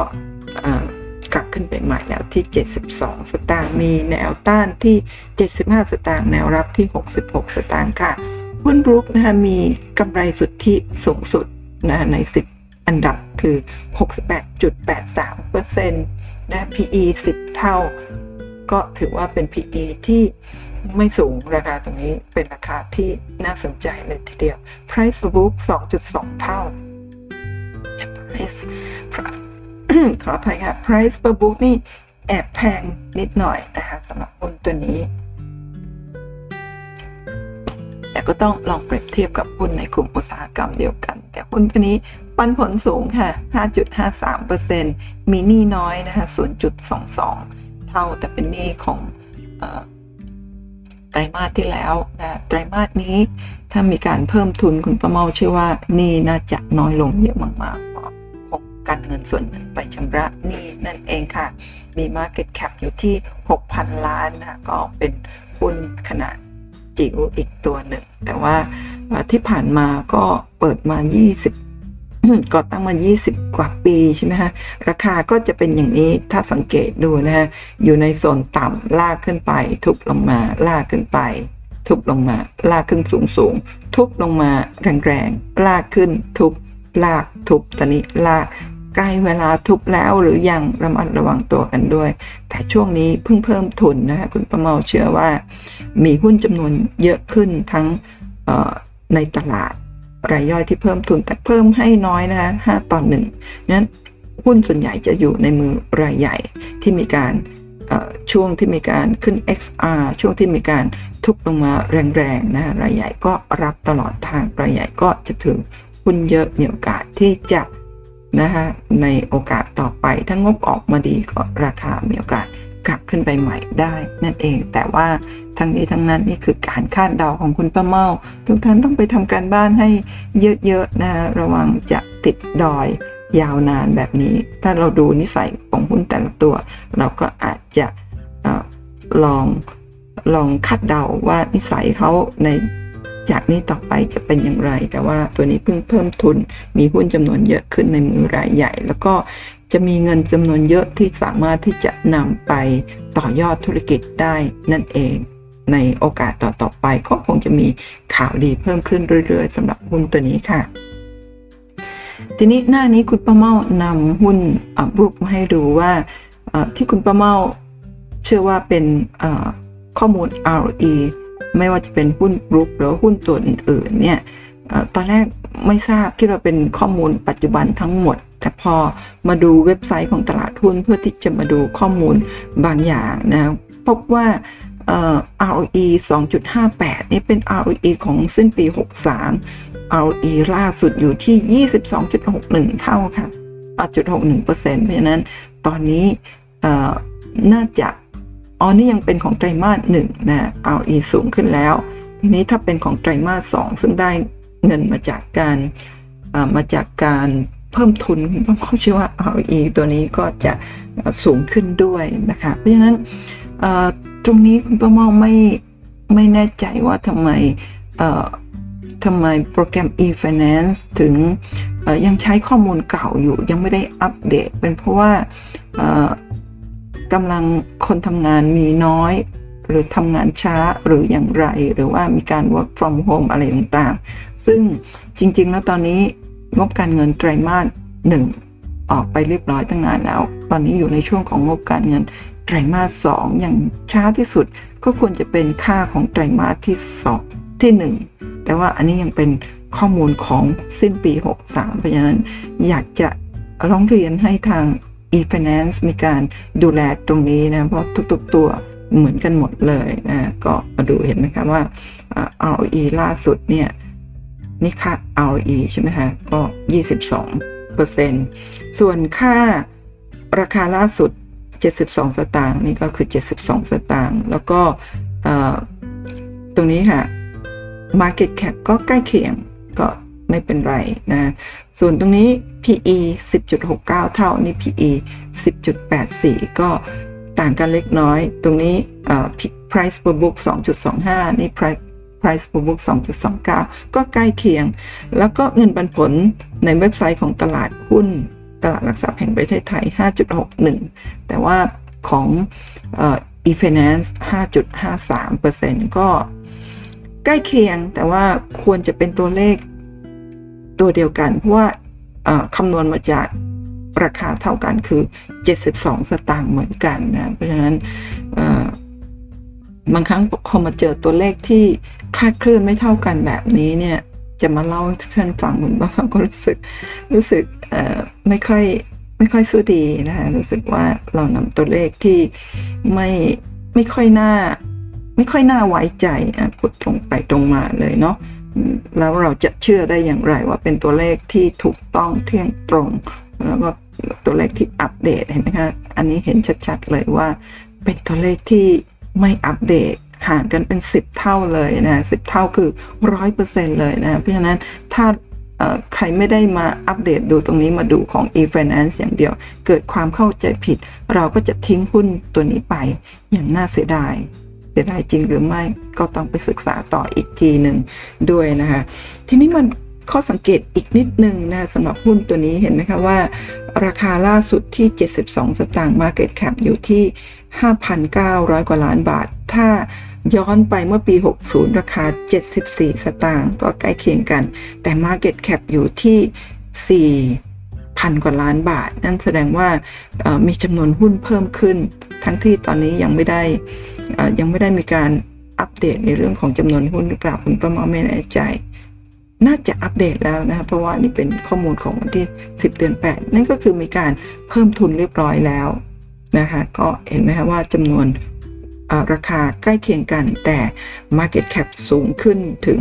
กลับขึ้นไปใหม่แล้วที่ 72 สตางค์มีแนวต้านที่ 75 สตางค์แนวรับที่ 66 สตางค์ค่ะ หุ้นบรูคนะคะมีกำไรสุทธิสูงสุดนะใน 10 อันดับคือ 68.83%นะ PE 10 เท่า ก็ถือว่าเป็น PE ที่ไม่สูงราคาตรงนี้เป็นราคาที่น่าสนใจเลยทีเดียว Price per book 2.2 เท่า Price ขออภัยค่ะ Price per book นี่แอบแพงนิดหน่อยนะคะสำหรับหุ้นตัวนี้ แต่ก็ต้องลองเปรียบเทียบกับหุ้นในกลุ่มอุตสาหกรรมเดียวกัน แต่หุ้นตัวนี้ปันผลสูงค่ะ 5.53%มีหนี้น้อยนะคะ 0.22 เท่าแต่เป็นหนี้ของไตรมาสที่แล้วนะไตรมาสนี้ถ้ามีการเพิ่มทุนคุณประเมาเชื่อว่านี่น่าจะน้อยลงเยอะมากๆคงกันเงินส่วนหนึ่งไปชำระหนี้นั่นเองค่ะ มี Market Cap อยู่ที่ 6,000 ล้านนะก็เป็นหุ้นขนาด จิ๋วอีกตัวหนึ่ง แต่ว่าที่ผ่านมาก็เปิดมา 20 ก่อตั้งมา 20 กว่าปีใช่ไหมฮะ ราคาก็จะเป็นอย่างนี้ถ้าสังเกตดูนะฮะ อยู่ในโซนต่ำลากขึ้นไป ทุบลงมาลากขึ้นไป ทุบลงมา ลากขึ้นสูงสูงทุบลงมาแรงๆ ลากขึ้นทุบลากทุบตอนนี้ลาก ใกล้เวลาทุบแล้วหรือยังระมัดระวังตัวกันด้วย แต่ช่วงนี้เพิ่งเพิ่มทุนนะคะคุณประเมาเชื่อว่า มีหุ้นจำนวนเยอะขึ้นทั้งในตลาดรายย่อยที่เพิ่มทุนแต่เพิ่มให้น้อยนะคะห้าต่อหนึ่งนั้นหุ้นส่วนใหญ่จะอยู่ในมือรายใหญ่ที่มีการช่วงที่มีการขึ้น XR ช่วงที่มีการทุบลงมาแรงๆนะรายใหญ่ก็รับตลอดทางรายใหญ่ก็จะถึงหุ้นเยอะมีโอกาสที่จะ นะคะในโอกาสต่อไปถ้างบออกมาดีก็ราคามีโอกาสกลับขึ้นไปใหม่ได้นั่นเอง แต่ว่าทั้งนี้ทั้งนั้นนี่คือการคาดเดาของคุณป้าเมา ทุกท่านต้องไปทำการบ้านให้เยอะๆนะระวังจะติดดอยยาวนานแบบนี้ ถ้าเราดูนิสัยของหุ้นแต่ละตัว เราก็อาจจะอลองลองคาดเดาว่านิสัยเขาใน จากนี้ต่อไปจะเป็นอย่างไร แต่ว่าตัวนี้เพิ่งเพิ่มทุน มีหุ้นจำนวนเยอะขึ้นในมือรายใหญ่ แล้วก็จะมีเงินจำนวนเยอะที่สามารถที่จะนำไปต่อยอดธุรกิจได้นั่นเอง ในโอกาสต่อๆไปก็คงจะมีข่าวดีเพิ่มขึ้นเรื่อยๆสำหรับหุ้นตัวนี้ค่ะ ทีนี้หน้านี้คุณประเมานำหุ้นบรูกมาให้ดูว่าที่คุณประเมาเชื่อว่าเป็นข้อมูล ROE ไม่ว่าจะเป็นหุ้นบรูคหรือหุ้นตัวอื่นๆเนี่ยตอนแรกไม่ทราบคิดว่าเป็นข้อมูลปัจจุบันทั้งหมด แต่พอมาดูเว็บไซต์ของตลาดหุ้นเพื่อที่จะมาดูข้อมูลบางอย่างนะพบว่า ROE 2.58 นี่เป็น ROE ของสิ้นปี 63 ROE ล่าสุดอยู่ที่ 22.61 เท่าค่ะจุด61%เพราะฉะนั้นตอนนี้น่าจะ อ๋อนี่ยังเป็นของไตรมาสหนึ่งนะ RE สูงขึ้นแล้ว ทีนี้ถ้าเป็นของไตรมาสสองซึ่งได้เงินมาจากการมาจากการเพิ่มทุนเพราะเขาเชื่อว่า RE ตัวนี้ก็จะสูงขึ้นด้วยนะคะ เพราะฉะนั้นตรงนี้คุณป้าเมาไม่ไม่แน่ใจว่าทำไมทำไมโปรแกรม e-finance ถึงยังใช้ข้อมูลเก่าอยู่ยังไม่ได้อัปเดต เป็นเพราะว่า กำลังคนทำงานมีน้อย หรือทำงานช้าหรืออย่างไร หรือว่ามีการ work from home อะไรต่างๆ ซึ่งจริง ๆ แล้วตอนนี้งบการเงินไตรมาสหนึ่งออกไปเรียบร้อยตั้งนานแล้ว ตอนนี้อยู่ในช่วงของงบการเงินไตรมาสสองอย่างช้าที่สุดก็ควรจะเป็นค่าของไตรมาสที่สองที่หนึ่งแต่ว่าอันนี้ยังเป็นข้อมูลของสิ้นปี 63 เพราะฉะนั้นอยากจะร้องเรียนให้ทาง e-finance มีการดูแลตรงนี้นะ เพราะทุกๆตัวเหมือนกันหมดเลยนะ ก็มาดูเห็นไหมคะว่า ROE ล่าสุดเนี่ย นี่ค่า ROE ใช่ไหมคะก็ 22เปอร์เซ็นต์ส่วนค่าราคาล่าสุด 72 สตางค์นี่ก็คือ 72 สตางค์แล้วก็ตรงนี้ค่ะ Market Cap ก็ใกล้เคียงก็ ไม่เป็นไรนะ ส่วนตรงนี้ PE 10.69 เท่านี่ PE 10.84 ก็ต่างกันเล็กน้อย ตรงนี้ price per book 2.25 นี่ price price per book 2.29 ก็ใกล้เคียง แล้วก็เงินปันผลในเว็บไซต์ของตลาดหุ้น ตลาดหลักทรัพย์แห่งประเทศไทย 5.61 แต่ว่าของ e-finance 5.53%ก็ใกล้เคียงแต่ว่าควรจะเป็นตัวเลข ตัวเดียวกัน เพราะว่าคำนวณมาจากราคาเท่ากันคือ 72 สตางค์เหมือนกันนะ เพราะฉะนั้นบางครั้งพอมาเจอตัวเลขที่คาดเคลื่อนไม่เท่ากันแบบนี้เนี่ย จะมาเล่าให้ท่านฟังเหมือนว่าก็รู้สึกรู้สึกไม่ค่อยไม่ค่อยสู้ดีนะคะรู้สึกว่าเรานำตัวเลขที่ไม่ไม่ค่อยน่า ไม่ค่อยน่าไว้ใจพูดตรงไปตรงมาเลยเนาะ แล้วเราจะเชื่อได้อย่างไรว่าเป็นตัวเลขที่ถูกต้องเที่ยงตรง แล้วก็ตัวเลขที่อัปเดตเห็นไหมคะอันนี้เห็นชัดๆเลยว่า เป็นตัวเลขที่ไม่อัปเดตห่างกันเป็น 10 เท่าเลยนะสิเท่าคือร้อยเปอร์เซ็นต์เลยนะ เพราะฉะนั้นถ้าใครไม่ได้มาอัปเดตดูตรงนี้มาดูของ e-finance อย่างเดียว เกิดความเข้าใจผิด เราก็จะทิ้งหุ้นตัวนี้ไปอย่างน่าเสียดาย เสียดายจริงหรือไม่ก็ต้องไปศึกษาต่ออีกทีหนึ่งด้วยนะคะทีนี้มันข้อสังเกตอีกนิดนึงนะสำหรับหุ้นตัวนี้เห็นไหมคะว่า ราคาล่าสุดที่ 72 สตางค์ Market Cap อยู่ที่ 5,900 กว่าล้านบาท ถ้าย้อนไปเมื่อปี 60 ราคา 74 สตางค์ก็ใกล้เคียงกัน แต่ Market Cap อยู่ที่ 4 พันกว่าล้านบาท นั่นแสดงว่ามีจำนวนหุ้นเพิ่มขึ้น ทั้งที่ตอนนี้ยังไม่ได้ยังไม่ได้มีการอัปเดตในเรื่องของจำนวนหุ้นหรือเปล่าคุณประมาไม่แน่ใจ น่าจะอัปเดตแล้วนะเพราะว่านี่เป็นข้อมูลของวันที่ 10 เดือน 8 นั่นก็คือมีการเพิ่มทุนเรียบร้อยแล้วนะคะก็เห็นไหมคะว่าจำนวนราคาใกล้เคียงกันแต่ Market Cap สูงขึ้นถึง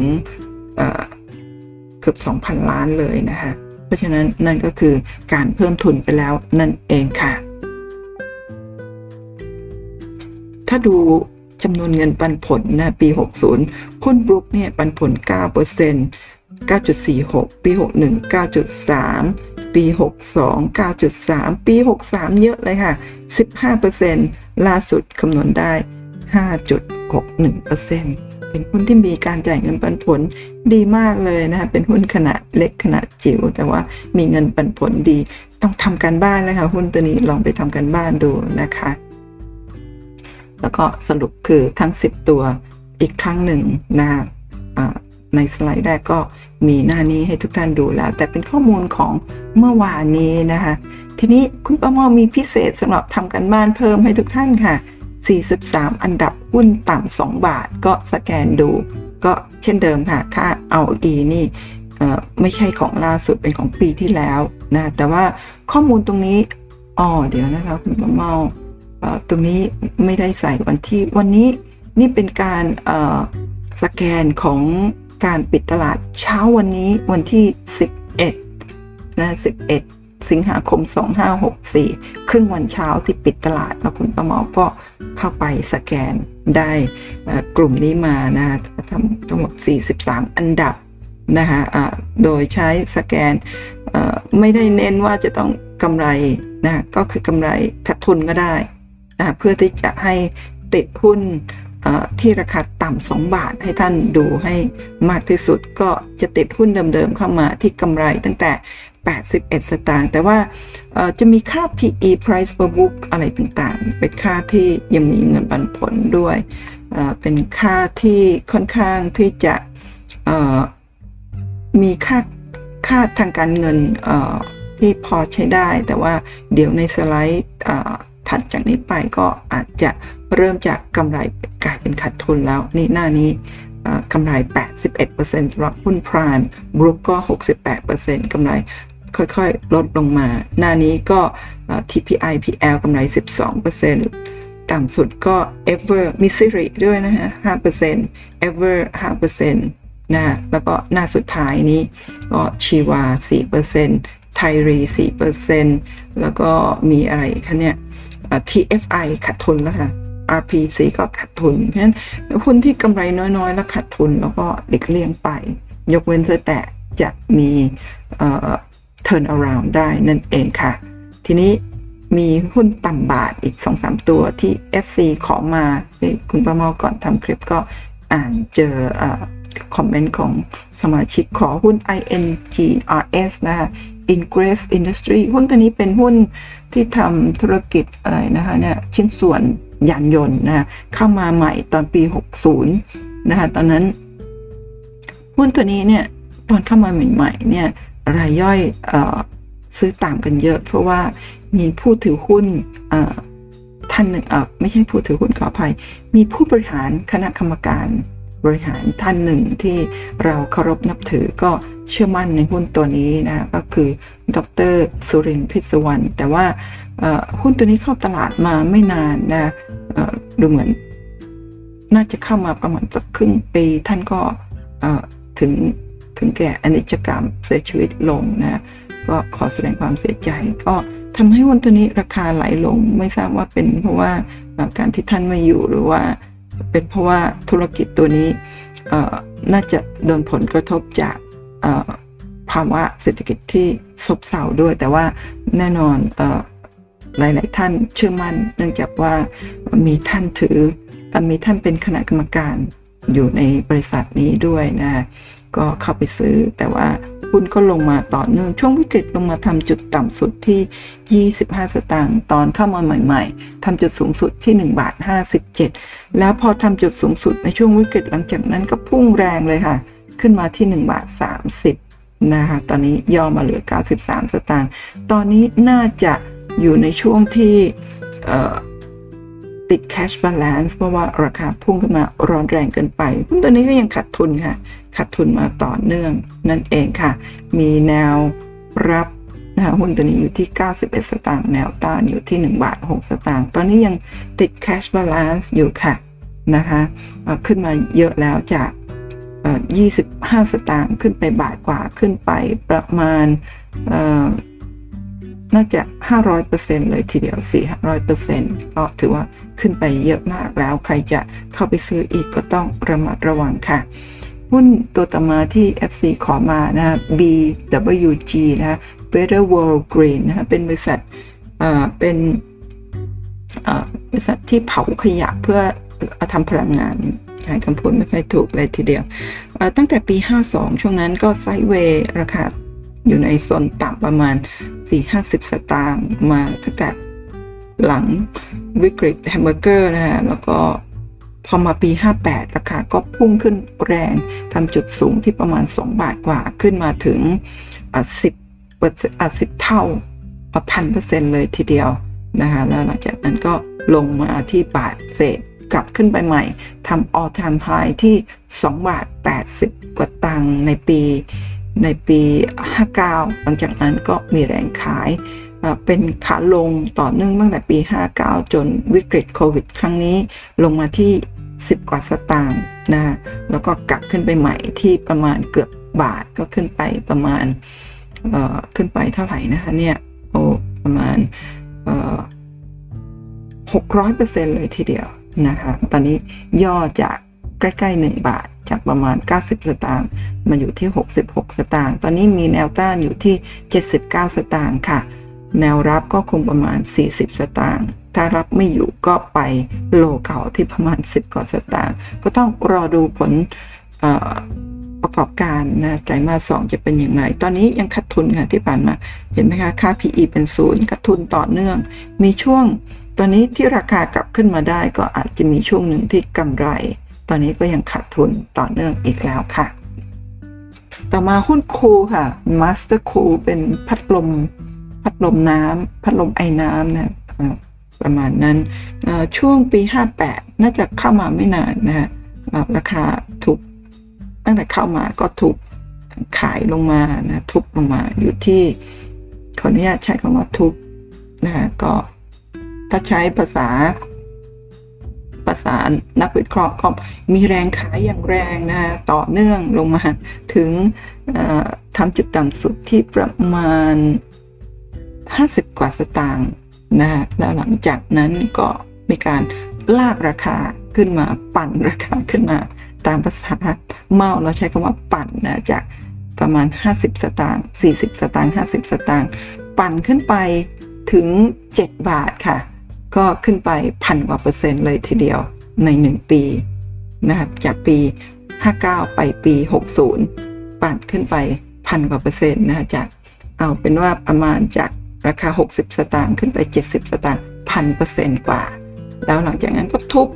เกือบ 2,000 ล้านเลยนะคะ ราะฉะนั้นนั่นก็คือการเพิ่มทุนไปแล้วนั่นเองค่ะ ถ้าดูจำนวนเงินปันผลนะปี 60 หุ้นบรุกเนี่ยปันผล 9% 9.46 ปี 61 9.3 ปี 62 9.3 ปี 63 เยอะเลยค่ะ 15%ล่าสุดคำนวณได้ 5.61% เป็นหุ้นที่มีการจ่ายเงินปันผลดีมากเลยนะคะเป็นหุ้นขนาดเล็กขนาดจิ๋วแต่ว่ามีเงินปันผลดี ต้องทำการบ้านเลยค่ะหุ้นตัวนี้ลองไปทำการบ้านดูนะคะ แล้วก็สรุปคือทั้ง 10 ตัวอีกครั้งหนึ่งนะในสไลด์แรกก็มีหน้านี้ให้ทุกท่านดูแล้ว แต่เป็นข้อมูลของเมื่อวานนี้นะคะ ทีนี้คุณประมอมีพิเศษสำหรับทำกันบ้านเพิ่มให้ทุกท่านค่ะ 43 อันดับหุ้นต่ำ2บาทก็สแกนดู ก็เช่นเดิมค่ะ ค่าเอาอีนี่ไม่ใช่ของล่าสุดเป็นของปีที่แล้วนะแต่ว่าข้อมูลตรงนี้อ๋อเดี๋ยวนะคะคุณประมอตรงนี้ไม่ได้ใส่วันที่วันนี้นี่เป็นการสแกนของการปิดตลาดเช้าวันนี้วันที่ 11นะ11 สิงหาคม 2564 ครึ่งวันเช้าที่ปิดตลาด แล้วคุณประมอก็เข้าไปสแกนได้กลุ่มนี้มานะทั้งทั้งหมด 43 อันดับนะคะโดยใช้สแกนไม่ได้เน้นว่าจะต้องกำไรนะก็คือกำไรขาดทุนก็ได้เพื่อที่จะให้ติดหุ้นที่ราคาต่ำสองบาทให้ท่านดูให้มากที่สุดก็จะติดหุ้นเดิมๆเข้ามาที่กำไรตั้งแต่ 81 สตางค์แต่ว่าจะมีค่า PE price per book อะไรต่างๆ เป็นค่าที่ยังมีเงินปันผลด้วย เป็นค่าที่ค่อนข้างที่จะมีค่าค่าทางการเงินที่พอใช้ได้ แต่ว่าเดี๋ยวในสไลด์ถัดจากนี้ไปก็อาจจะเริ่มจากกำไรกลายเป็นขาดทุนแล้วนี่หน้านี้กำไร 81%สำหรับหุ้นพรามบรูกก็ 68%กำไร ค่อยๆ ลดลงมา หน้านี้ก็ TPI PL กำไร 12%ต่ำสุดก็ Ever Missouri ด้วยนะฮะ 5% Ever 5%นะแล้วก็หน้าสุดท้ายนี้ก็ชีวา 4%ไทรี 4%แล้วก็มีอะไรคะเนี่ย TFI ขาดทุนแล้วค่ะ RPC ก็ขาดทุน เพราะฉะนั้นหุ้นที่กำไรน้อยๆ แล้วขาดทุนแล้วก็เด็กเลี่ยงไป ยกเว้นแต่จะมี turn around ได้นั่นเองค่ะ ทีนี้มีหุ้นต่ำบาทอีก 2-3 ตัวที่ FC ขอมาคุณประเมาก่อนทำคลิปก็อ่านเจอคอมเมนต์ของสมาชิกขอหุ้น INGRS นะคะ Ingress Industry หุ้นตัวนี้เป็นหุ้นที่ทำธุรกิจอะไรนะคะเนี่ยชิ้นส่วนยานยนต์นะเข้ามาใหม่ตอนปี 60 นะคะตอนนั้น หุ้นตัวนี้เนี่ยตอนเข้ามาใหม่ๆเนี่ย รายย่อยอซื้อตามกันเยอะ เพราะว่ามีผู้ถือหุ้นท่านหนึ่งไม่ใช่ผู้ถือหุ้นขออภัย มีผู้บริหารคณะกรรมการบริหารท่านหนึ่งที่เราเคารพนับถือก็เชื่อมั่นในหุ้นตัวนี้นะก็คือดรสุรินทร์พิศวรรณแต่ว่าหุ้นตัวนี้เข้าตลาดมาไม่นานนะดูเหมือน น่าจะเข้ามาประมาณสักครึ่งปีท่านก็ถึง ถึงแก่อนิจกรรมเสียชีวิตลงนะ ก็ขอแสดงความเสียใจ ก็ทำให้หุ้นตัวนี้ราคาไหลลง ไม่ทราบว่าเป็นเพราะว่าการที่ท่านม่อยู่หรือว่า เป็นเพราะว่าธุรกิจตัวนี้น่าจะโดนผลกระทบจากภาวะเศรษฐกิจที่ซบเซาด้วย แต่ว่าแน่นอนหลาย ๆ ท่านเชื่อมั่น เนื่องจากว่ามีท่านถือมีท่านเป็นคณะกรรมการอยู่ในบริษัทนี้ด้วยนะ ก็เข้าไปซื้อ แต่ว่าหุ้นก็ลงมาต่อเนื่องช่วงวิกฤตลงมาทำจุดต่ำสุดที่ 25 สตางค์ตอนเข้ามาใหม่ๆทำจุดสูงสุดที่1บาท57 แล้วพอทำจุดสูงสุดในช่วงวิกฤตหลังจากนั้นก็พุ่งแรงเลยค่ะ ขึ้นมาที่1บาท30นะคะตอนนี้ย่อมาเหลือ 93 สตางค์ตอนนี้น่าจะอยู่ในช่วงที่ติด cash balance เพราะว่าราคาพุ่งขึ้นมาร้อนแรงเกินไปหุ้นตัวนี้ก็ยังขาดทุนค่ะ ขาดทุนมาต่อเนื่องนั่นเองค่ะ มีแนวรับนะหุ้นตัวนี้อยู่ที่ 91 สตางค์แนวต้านอยู่ที่ 1 บาท 6 สตางค์ตอนนี้ยังติด cash balance อยู่ค่ะนะคะขึ้นมาเยอะแล้วจาก 25 สตางค์ขึ้นไปบาทกว่าขึ้นไปประมาณน่าจะ 500%เลยทีเดียว 400%ก็ถือว่าขึ้นไปเยอะมากแล้ว ใครจะเข้าไปซื้ออีกก็ต้องระมัดระวังค่ะ หุ้นตัวต่อมาที่ FC ขอมานะ BWG นะ Better World Green นะเป็นบริษัทเป็นบริษัทที่เผาขยะเพื่อทำพลังงานใช้คำพูดไม่ค่อยถูกเลยทีเดียว ตั้งแต่ปี 52 ช่วงนั้นก็ sideway ราคาอยู่ในโซนต่ำประมาณ 4-50 สตางค์มาตั้งแต่หลังวิกฤตแฮมเบอร์เกอร์นะฮะแล้วก็ พอมาปี 58 ราคาก็พุ่งขึ้นแรงทำจุดสูงที่ประมาณ 2 บาทกว่าขึ้นมาถึง 10เปอร์เซ็นต์10เท่าพันเปอร์เซ็นต์เลยทีเดียวนะคะแล้วหลังจากนั้นก็ลงมาที่บาทเศษกลับขึ้นไปใหม่ทำ all time high ที่ 2 บาท 80 กว่าตังค์ในปีในปี 59 หลังจากนั้นก็มีแรงขายเป็นขาลงต่อเนื่องตั้งแต่ปี 59 จนวิกฤตโควิด ครั้งนี้ลงมาที่ 10 กว่าสตางค์นะแล้วก็กลับขึ้นไปใหม่ที่ประมาณเกือบบาทก็ขึ้นไปประมาณขึ้นไปเท่าไหร่นะคะเนี่ยโอ้ประมาณหกร้อยเปอร์เซ็นต์เลยทีเดียวนะคะตอนนี้ย่อจากใกล้ๆ 1 บาทจากประมาณ 90 สตางค์มาอยู่ที่ 66 สตางค์ตอนนี้มีแนวต้านอยู่ที่ 79 สตางค์ค่ะ แนวรับก็คงประมาณ 40 สตางค์ ถ้ารับไม่อยู่ก็ไปโลเก่าที่ประมาณ 10กว่าสตางค์ก็ต้องรอดูผลประกอบการนะไตรมาสสองจะเป็นอย่างไร ตอนนี้ยังขาดทุนค่ะที่ผ่านมา เห็นไหมคะ ค่า PE เป็นศูนย์ขาดทุนต่อเนื่อง มีช่วง ตอนนี้ที่ราคากลับขึ้นมาได้ก็อาจจะมีช่วงหนึ่งที่กำไร ตอนนี้ก็ยังขาดทุนต่อเนื่องอีกแล้วค่ะ ต่อมาหุ้นคูค่ะ Master คูเป็นพัดลม พัดลมน้ำพัดลมไอ้น้ำนะ ประมาณนั้น ช่วงปี 58 น่าจะเข้ามาไม่นานนะฮะราคาถูกตั้งแต่เข้ามาก็ถูกขายลงมานะทุบลงมาอยู่ที่ขออนุญาตใช้คำว่าทุบนะฮะก็ถ้าใช้ภาษาภาษานักวิเคราะห์ก็มีแรงขายอย่างแรงนะต่อเนื่องลงมาถึงทำจุดต่ำสุดที่ประมาณ 50 กว่าสตางค์ นะแล้วหลังจากนั้นก็มีการลากราคาขึ้นมาปั่นราคาขึ้นมา ตามภาษาเมาเราใช้คำว่าปั่นนะจากประมาณ 50 สตางค์40 สตางค์50 สตางค์ปั่นขึ้นไปถึง 7 บาทค่ะ ก็ขึ้นไปพันกว่าเปอร์เซ็นต์เลยทีเดียวใน 1 ปีนะครับจากปี 59 ไปปี 60 ปั่นขึ้นไปพันกว่าเปอร์เซ็นต์นะจากเอาเป็นว่าประมาณจาก ราคา 60 สตางค์ขึ้นไป 70 สตางค์พันเปอร์เซนต์กว่า แล้วหลังจากนั้นก็ทุบ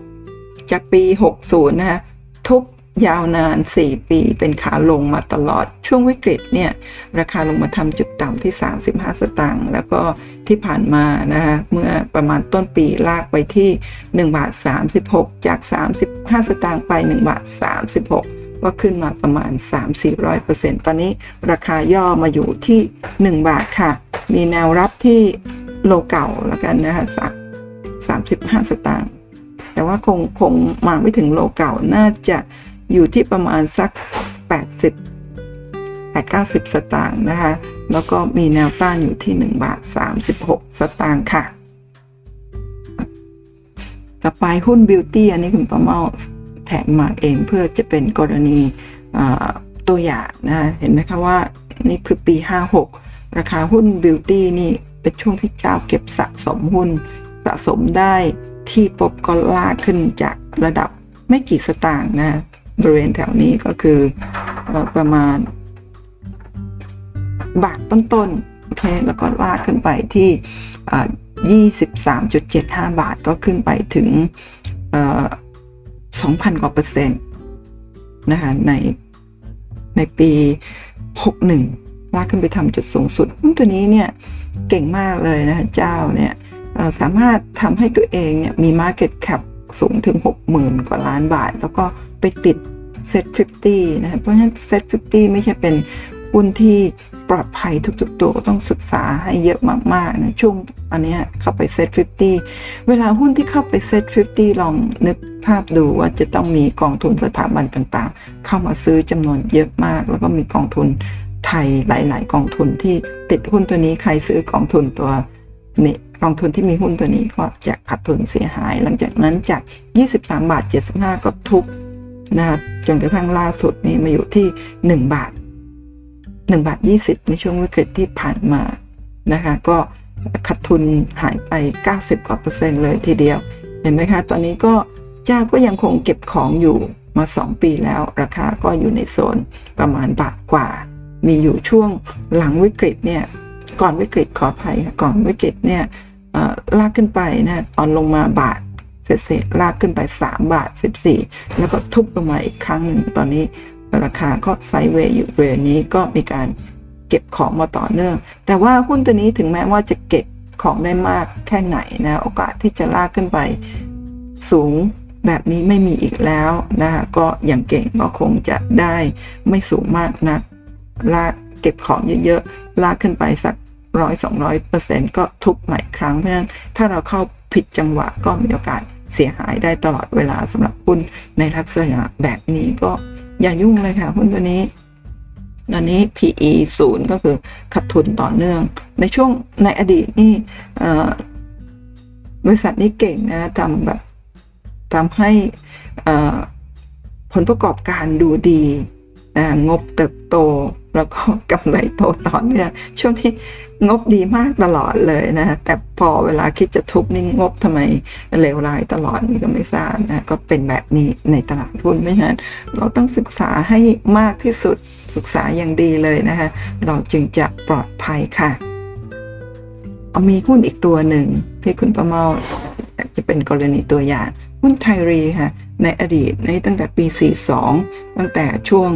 จากปี 60 นะฮะทุบยาวนาน 4 ปีเป็นขาลงมาตลอดช่วงวิกฤตเนี่ย ราคาลงมาทำจุดต่ำที่ 35 สตางค์แล้วก็ที่ผ่านมานะฮะเมื่อประมาณต้นปีลากไปที่1บาท36 จาก 35 สตางค์ไป1บาท36 ก็ขึ้นมาประมาณ 3-400%ตอนนี้ราคาย่อมาอยู่ที่ 1 บาทค่ะ มีแนวรับที่โลเก่าแล้วกันนะคะสัก35 สตางค์แต่ว่าคงคงมาไม่ถึงโลเก่าน่าจะอยู่ที่ประมาณสัก 80 8-90 สตางค์นะคะ แล้วก็มีแนวต้านอยู่ที่ 1 บาท 36 สตางค์ค่ะ ต่อไปหุ้นบิวตี้อันนี้คุณประเมา แถมมาเองเพื่อจะเป็นกรณีตัวอย่างนะเห็นไหมคะว่านี่คือปี 56 ราคาหุ้นบิวตี้นี่เป็นช่วงที่เจ้าเก็บสะสมหุ้น สะสมได้ที่ปบก็ลากขึ้นจากระดับไม่กี่สตางค์นะบริเวณแถวนี้ก็คือประมาณ บาทต้นๆโอเคแล้วก็ลากขึ้นไปที่ 23.75 บาทก็ขึ้นไปถึง 2,000 กว่าเปอร์เซ็นต์นะคะในในปี 61 ลากขึ้นไปทำจุดสูงสุดหุ้นตัวนี้เนี่ยเก่งมากเลยนะคะเจ้าเนี่ยสามารถทำให้ตัวเองเนี่ยมี Market Cap สูงถึง 60,000 กว่าล้านบาท แล้วก็ไปติด Set 50 นะเพราะฉะนั้น Set 50 ไม่ใช่เป็น หุ้นที่ปลอดภัยทุกๆตัวต้องศึกษาให้เยอะมากๆนะช่วงอันนี้เข้าไป Set 50 เวลาหุ้นที่เข้าไป Set 50 ลองนึกภาพดูว่าจะต้องมีกองทุนสถาบันต่างๆ เข้ามาซื้อจำนวนเยอะมาก แล้วก็มีกองทุนไทยหลาย ๆ กองทุนที่ติดหุ้นตัวนี้ใครซื้อกองทุนตัวนี้กองทุนที่มีหุ้นตัวนี้ก็จะขาดทุนเสียหาย หลังจากนั้นจาก 23 บาท 75 ก็ทุบนะจนกระทั่งล่าสุดนี้มาอยู่ที่ 1 บาท 1บาท20 ในช่วงวิกฤตที่ผ่านมานะคะก็ขาดทุนหายไป 90 กว่าเปอร์เซ็นต์เลยทีเดียว เห็นไหมคะ ตอนนี้ก็เจ้าก็ยังคงเก็บของอยู่มา 2 ปีแล้ว ราคาก็อยู่ในโซนประมาณบาทกว่า มีอยู่ช่วงหลังวิกฤตเนี่ยก่อนวิกฤตขออภัยก่อนวิกฤตเนี่ยลากขึ้นไปนะตอนลงมาบาทเศษๆลากขึ้นไป 3 บาท 14 แล้วก็ทุบลงมาอีกครั้งหนึ่งตอนนี้ ราคาก็ไซด์เวย์อยู่เรนนี้ก็มีการเก็บของมาต่อเนื่อง แต่ว่าหุ้นตัวนี้ถึงแม้ว่าจะเก็บของได้มากแค่ไหนนะโอกาสที่จะลากขึ้นไปสูงแบบนี้ไม่มีอีกแล้วนะคะก็อย่างเก่งก็คงจะได้ไม่สูงมากนะลากเก็บของเยอะๆ ลากขึ้นไปสักร้อยสองร้อยเปอร์เซ็นต์ก็ทุบใหม่ครั้งเพราะฉะนั้นถ้าเราเข้าผิดจังหวะก็มีโอกาสเสียหายได้ตลอดเวลาสำหรับหุ้นในลักษณะแบบนี้ก็ อย่ายุ่งเลยค่ะหุ้นตัวนี้ตอนนี้ PE ศูนย์ก็คือขาดทุนต่อเนื่อง ในช่วงในอดีตนี่บริษัทนี้เก่งนะทำแบบทำให้ผลประกอบการดูดีงบเติบโต แล้วก็กำไรโตต่อเนื่องช่วงที่ งบดีมากตลอดเลยนะแต่พอเวลาคิดจะทุบนี่งบทำไมเลวร้ายตลอดนี่ก็ไม่ทราบนะก็เป็นแบบนี้ในตลาดหุ้นไม่ฉะนั้นเราต้องศึกษาให้มากที่สุดศึกษาอย่างดีเลยนะคะเราจึงจะปลอดภัยค่ะเอามีหุ้นอีกตัวหนึ่งที่คุณประเมาจะเป็นกรณีตัวอย่างหุ้นไทรีค่ะในอดีตในตั้งแต่ปี 42 ตั้งแต่ช่วง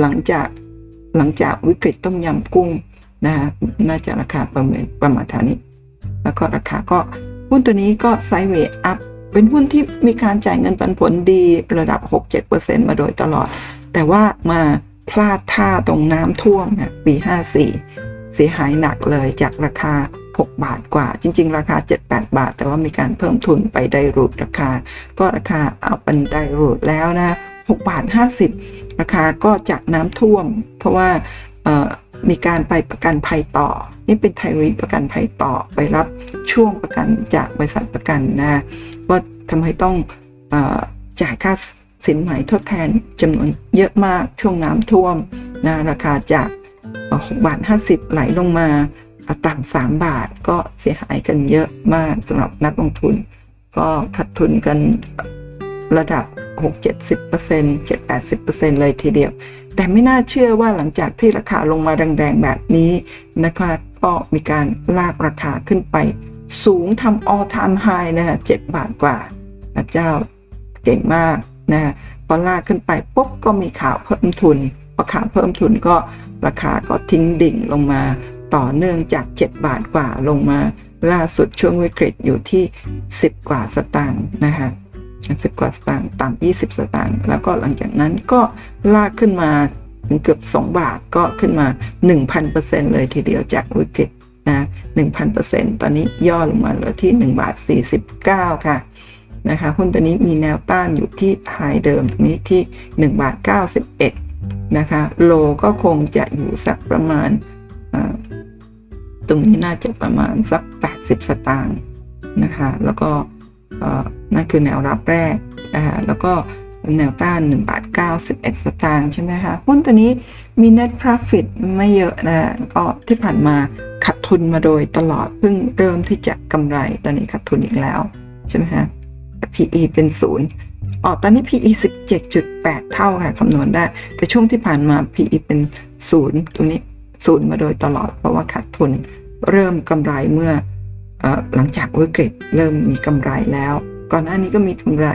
หลังจากหลังจากวิกฤตต้มยำกุ้ง นะฮะน่าจะราคาประเมินประมาณเท่านี้ แล้วก็ราคาก็หุ้นตัวนี้ก็ไซด์เวย์อัพเป็นหุ้นที่มีการจ่ายเงินปันผลดีระดับ 6-7%มาโดยตลอด แต่ว่ามาพลาดท่าตรงน้ำท่วมนี่ยปี 54 เสียหายหนักเลยจากราคา 6 บาทกว่า จริง ๆ ราคา 7-8 บาท แต่ว่ามีการเพิ่มทุนไปไดรูดราคา ก็ราคาเอาเป็นไดรูดแล้วนะ6บาท 50 ราคาก็จากน้ำท่วม เพราะว่า มีการไปประกันภัยต่อ นี่เป็นไทยรีประกันภัยต่อไปรับช่วงประกันจากบริษัทประกันนะว่าทำให้ต้องอจ่ายค่าสินไหมทดแทนจำนวนเยอะมากช่วงน้ำท่วมนะราคาจาก6บาท50 ไหลลงมาต่ำ3บาทก็เสียหายกันเยอะมากสำหรับนักลงทุน ก็ขาดทุนกันระดับ 6-70% 7-80%เลยทีเดียว แต่ไม่น่าเชื่อว่าหลังจากที่ราคาลงมาแรงๆแบบนี้นะคะก็มีการลากราคาขึ้นไป สูงทำ all time high นะคะ7บาทกว่าพระเจ้าเก่งมากนะพอลากขึ้นไปปุ๊บก็มีข่าวเพิ่มทุนพอข่าวเพิ่มทุนก็ราคาก็ทิ้งดิ่งลงมาต่อเนื่องจาก 7 บาทกว่าลงมา ล่าสุดช่วงวิกฤตอยู่ที่ 10 กว่าสตางค์นะคะ สิบกว่าสตางค์ต่ำยี่สิบสตางค์แล้วก็หลังจากนั้นก็ลากขึ้นมาถึงเกือบ 2 บาทก็ขึ้นมา 1,000%เลยทีเดียวจากวิกฤตนะ1,000%ตอนนี้ย่อลงมาเหลือที่ 1 บาท 49 ค่ะนะคะหุ้นตัวนี้มีแนวต้านอยู่ที่ไฮเดิมตรงนี้ที่ 1 บาท 91 นะคะโลก็คงจะอยู่สักประมาณ ตรงนี้น่าจะประมาณสัก 80 สตางค์นะคะ แล้วก็ นั่นคือแนวรับแรกนะคะแล้วก็แนวต้าน1บาท91 สตางค์ใช่ไหมคะหุ้นตัวนี้มี net profit ไม่เยอะนะก็ที่ผ่านมาขาดทุนมาโดยตลอดเพิ่งเริ่มที่จะกำไรตอนนี้ขาดทุนอีกแล้วใช่ไหมคะ PE เป็นศูนย์อ๋อตอนนี้ PE 17.8 เท่าค่ะคำนวณได้ แต่ช่วงที่ผ่านมา PE เป็นศูนย์ตรงนี้ศูนย์มาโดยตลอด เพราะว่าขาดทุนเริ่มกำไรเมื่ออ หลังจากวิกฤตเริ่มมีกำไรแล้ว ก่อนหน้านี้ก็มีกำไร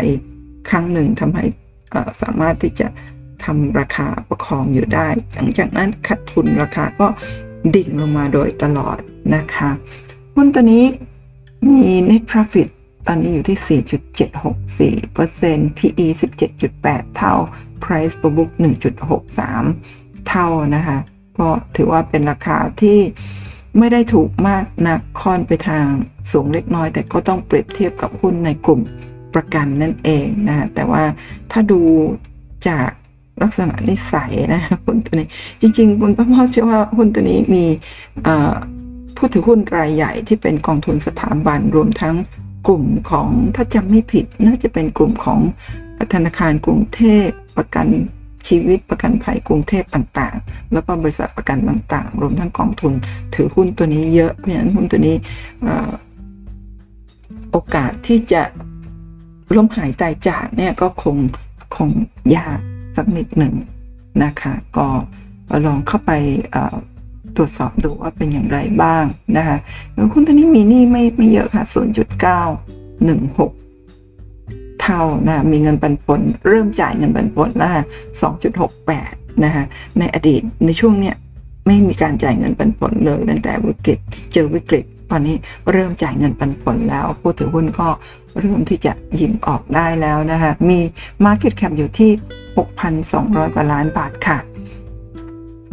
ครั้งหนึ่งทำให้สามารถที่จะทำราคาประคองอยู่ได้ หลังจากนั้นขาดทุนราคาก็ดิ่งลงมาโดยตลอดนะคะหุ้นตัวนี้มี net profit ตอนนี้อยู่ที่ 4.764% PE 17.8 เท่า Price per book 1.63 เท่านะคะ ก็ถือว่าเป็นราคาที่ ไม่ได้ถูกมากนักค่อนไปทางสูงเล็กน้อย แต่ก็ต้องเปรียบเทียบกับหุ้นในกลุ่มประกันนั่นเองนะแต่ว่าถ้าดูจากลักษณะนิสัยนะหุ้นตัวนี้ จริง ๆ คุณพ่อพ่อเชื่อว่าหุ้นตัวนี้มีผู้ถือหุ้นรายใหญ่ที่เป็นกองทุนสถาบันรวมทั้งกลุ่มของถ้าจำไม่ผิด น่าจะเป็นกลุ่มของธนาคารกรุงเทพประกัน ชีวิตประกันภัยกรุงเทพต่างๆ แล้วก็บริษัทประกันต่างๆ รวมทั้งกองทุน ถือหุ้นตัวนี้เยอะ เพราะฉะนั้นหุ้นตัวนี้โอกาสที่จะล้มหายตายจากเนี่ยก็คงคงยากสักนิดหนึ่งนะคะ ก็ลองเข้าไปตรวจสอบดูว่าเป็นอย่างไรบ้างนะคะหุ้นตัวนี้มีหนี้ไม่ไม่เยอะค่ะ 0.916 เท่านะมีเงินปันผล เริ่มจ่ายเงินปันผลแล้ว2.68นะคะในอดีตในช่วงเนี้ยไม่มีการจ่ายเงินปันผลเลยตั้งแต่วิกฤตเจอวิกฤตตอนนี้เริ่มจ่ายเงินปันผลแล้ว ผู้ถือหุ้นก็เริ่มที่จะยิ้มออกได้แล้วนะคะมี Market Cap อยู่ที่ 6,200 กว่าล้านบาทค่ะ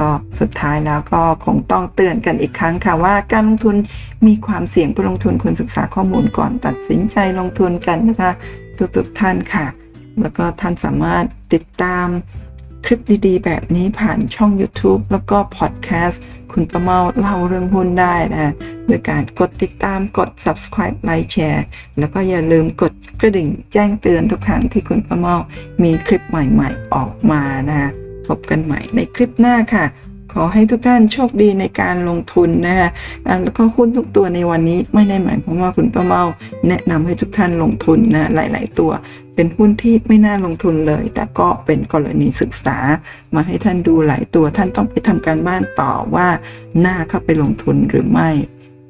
ก็สุดท้ายแล้วก็คงต้องเตือนกันอีกครั้งค่ะว่าการลงทุนมีความเสี่ยงผู้ลงทุนควรศึกษาข้อมูลก่อนตัดสินใจลงทุนกันนะคะ ทุกๆท่านค่ะ แล้วก็ท่านสามารถติดตามคลิปดีๆ แบบนี้ผ่านช่อง YouTube แล้วก็พอดแคสต์คุณประเมาเล่าเรื่องหุ้นได้นะโดยการกดติดตามกด subscribe ไลค์แชร์แล้วก็อย่าลืมกดกระดิ่งแจ้งเตือนทุกครั้งที่คุณประเมามีคลิปใหม่ๆออกมานะพบกันใหม่ในคลิปหน้าค่ะ ขอให้ทุกท่านโชคดีในการลงทุนนะคะแล้วก็หุ้นทุกตัวในวันนี้ไม่ได้หมายความว่าคุณป้าเมาแนะนำให้ทุกท่านลงทุนนะหลาย ๆ ตัว เป็นหุ้นที่ไม่น่าลงทุนเลย แต่ก็เป็นกรณีศึกษา มาให้ท่านดูหลายตัวท่านต้องไปทำการบ้านต่อว่าน่าเข้าไปลงทุนหรือไม่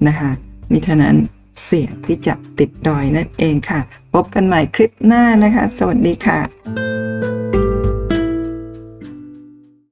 นะคะมิฉะนั้นเสี่ยงที่จะติดดอยนั่นเองค่ะ พบกันใหม่คลิปหน้านะคะ สวัสดีค่ะ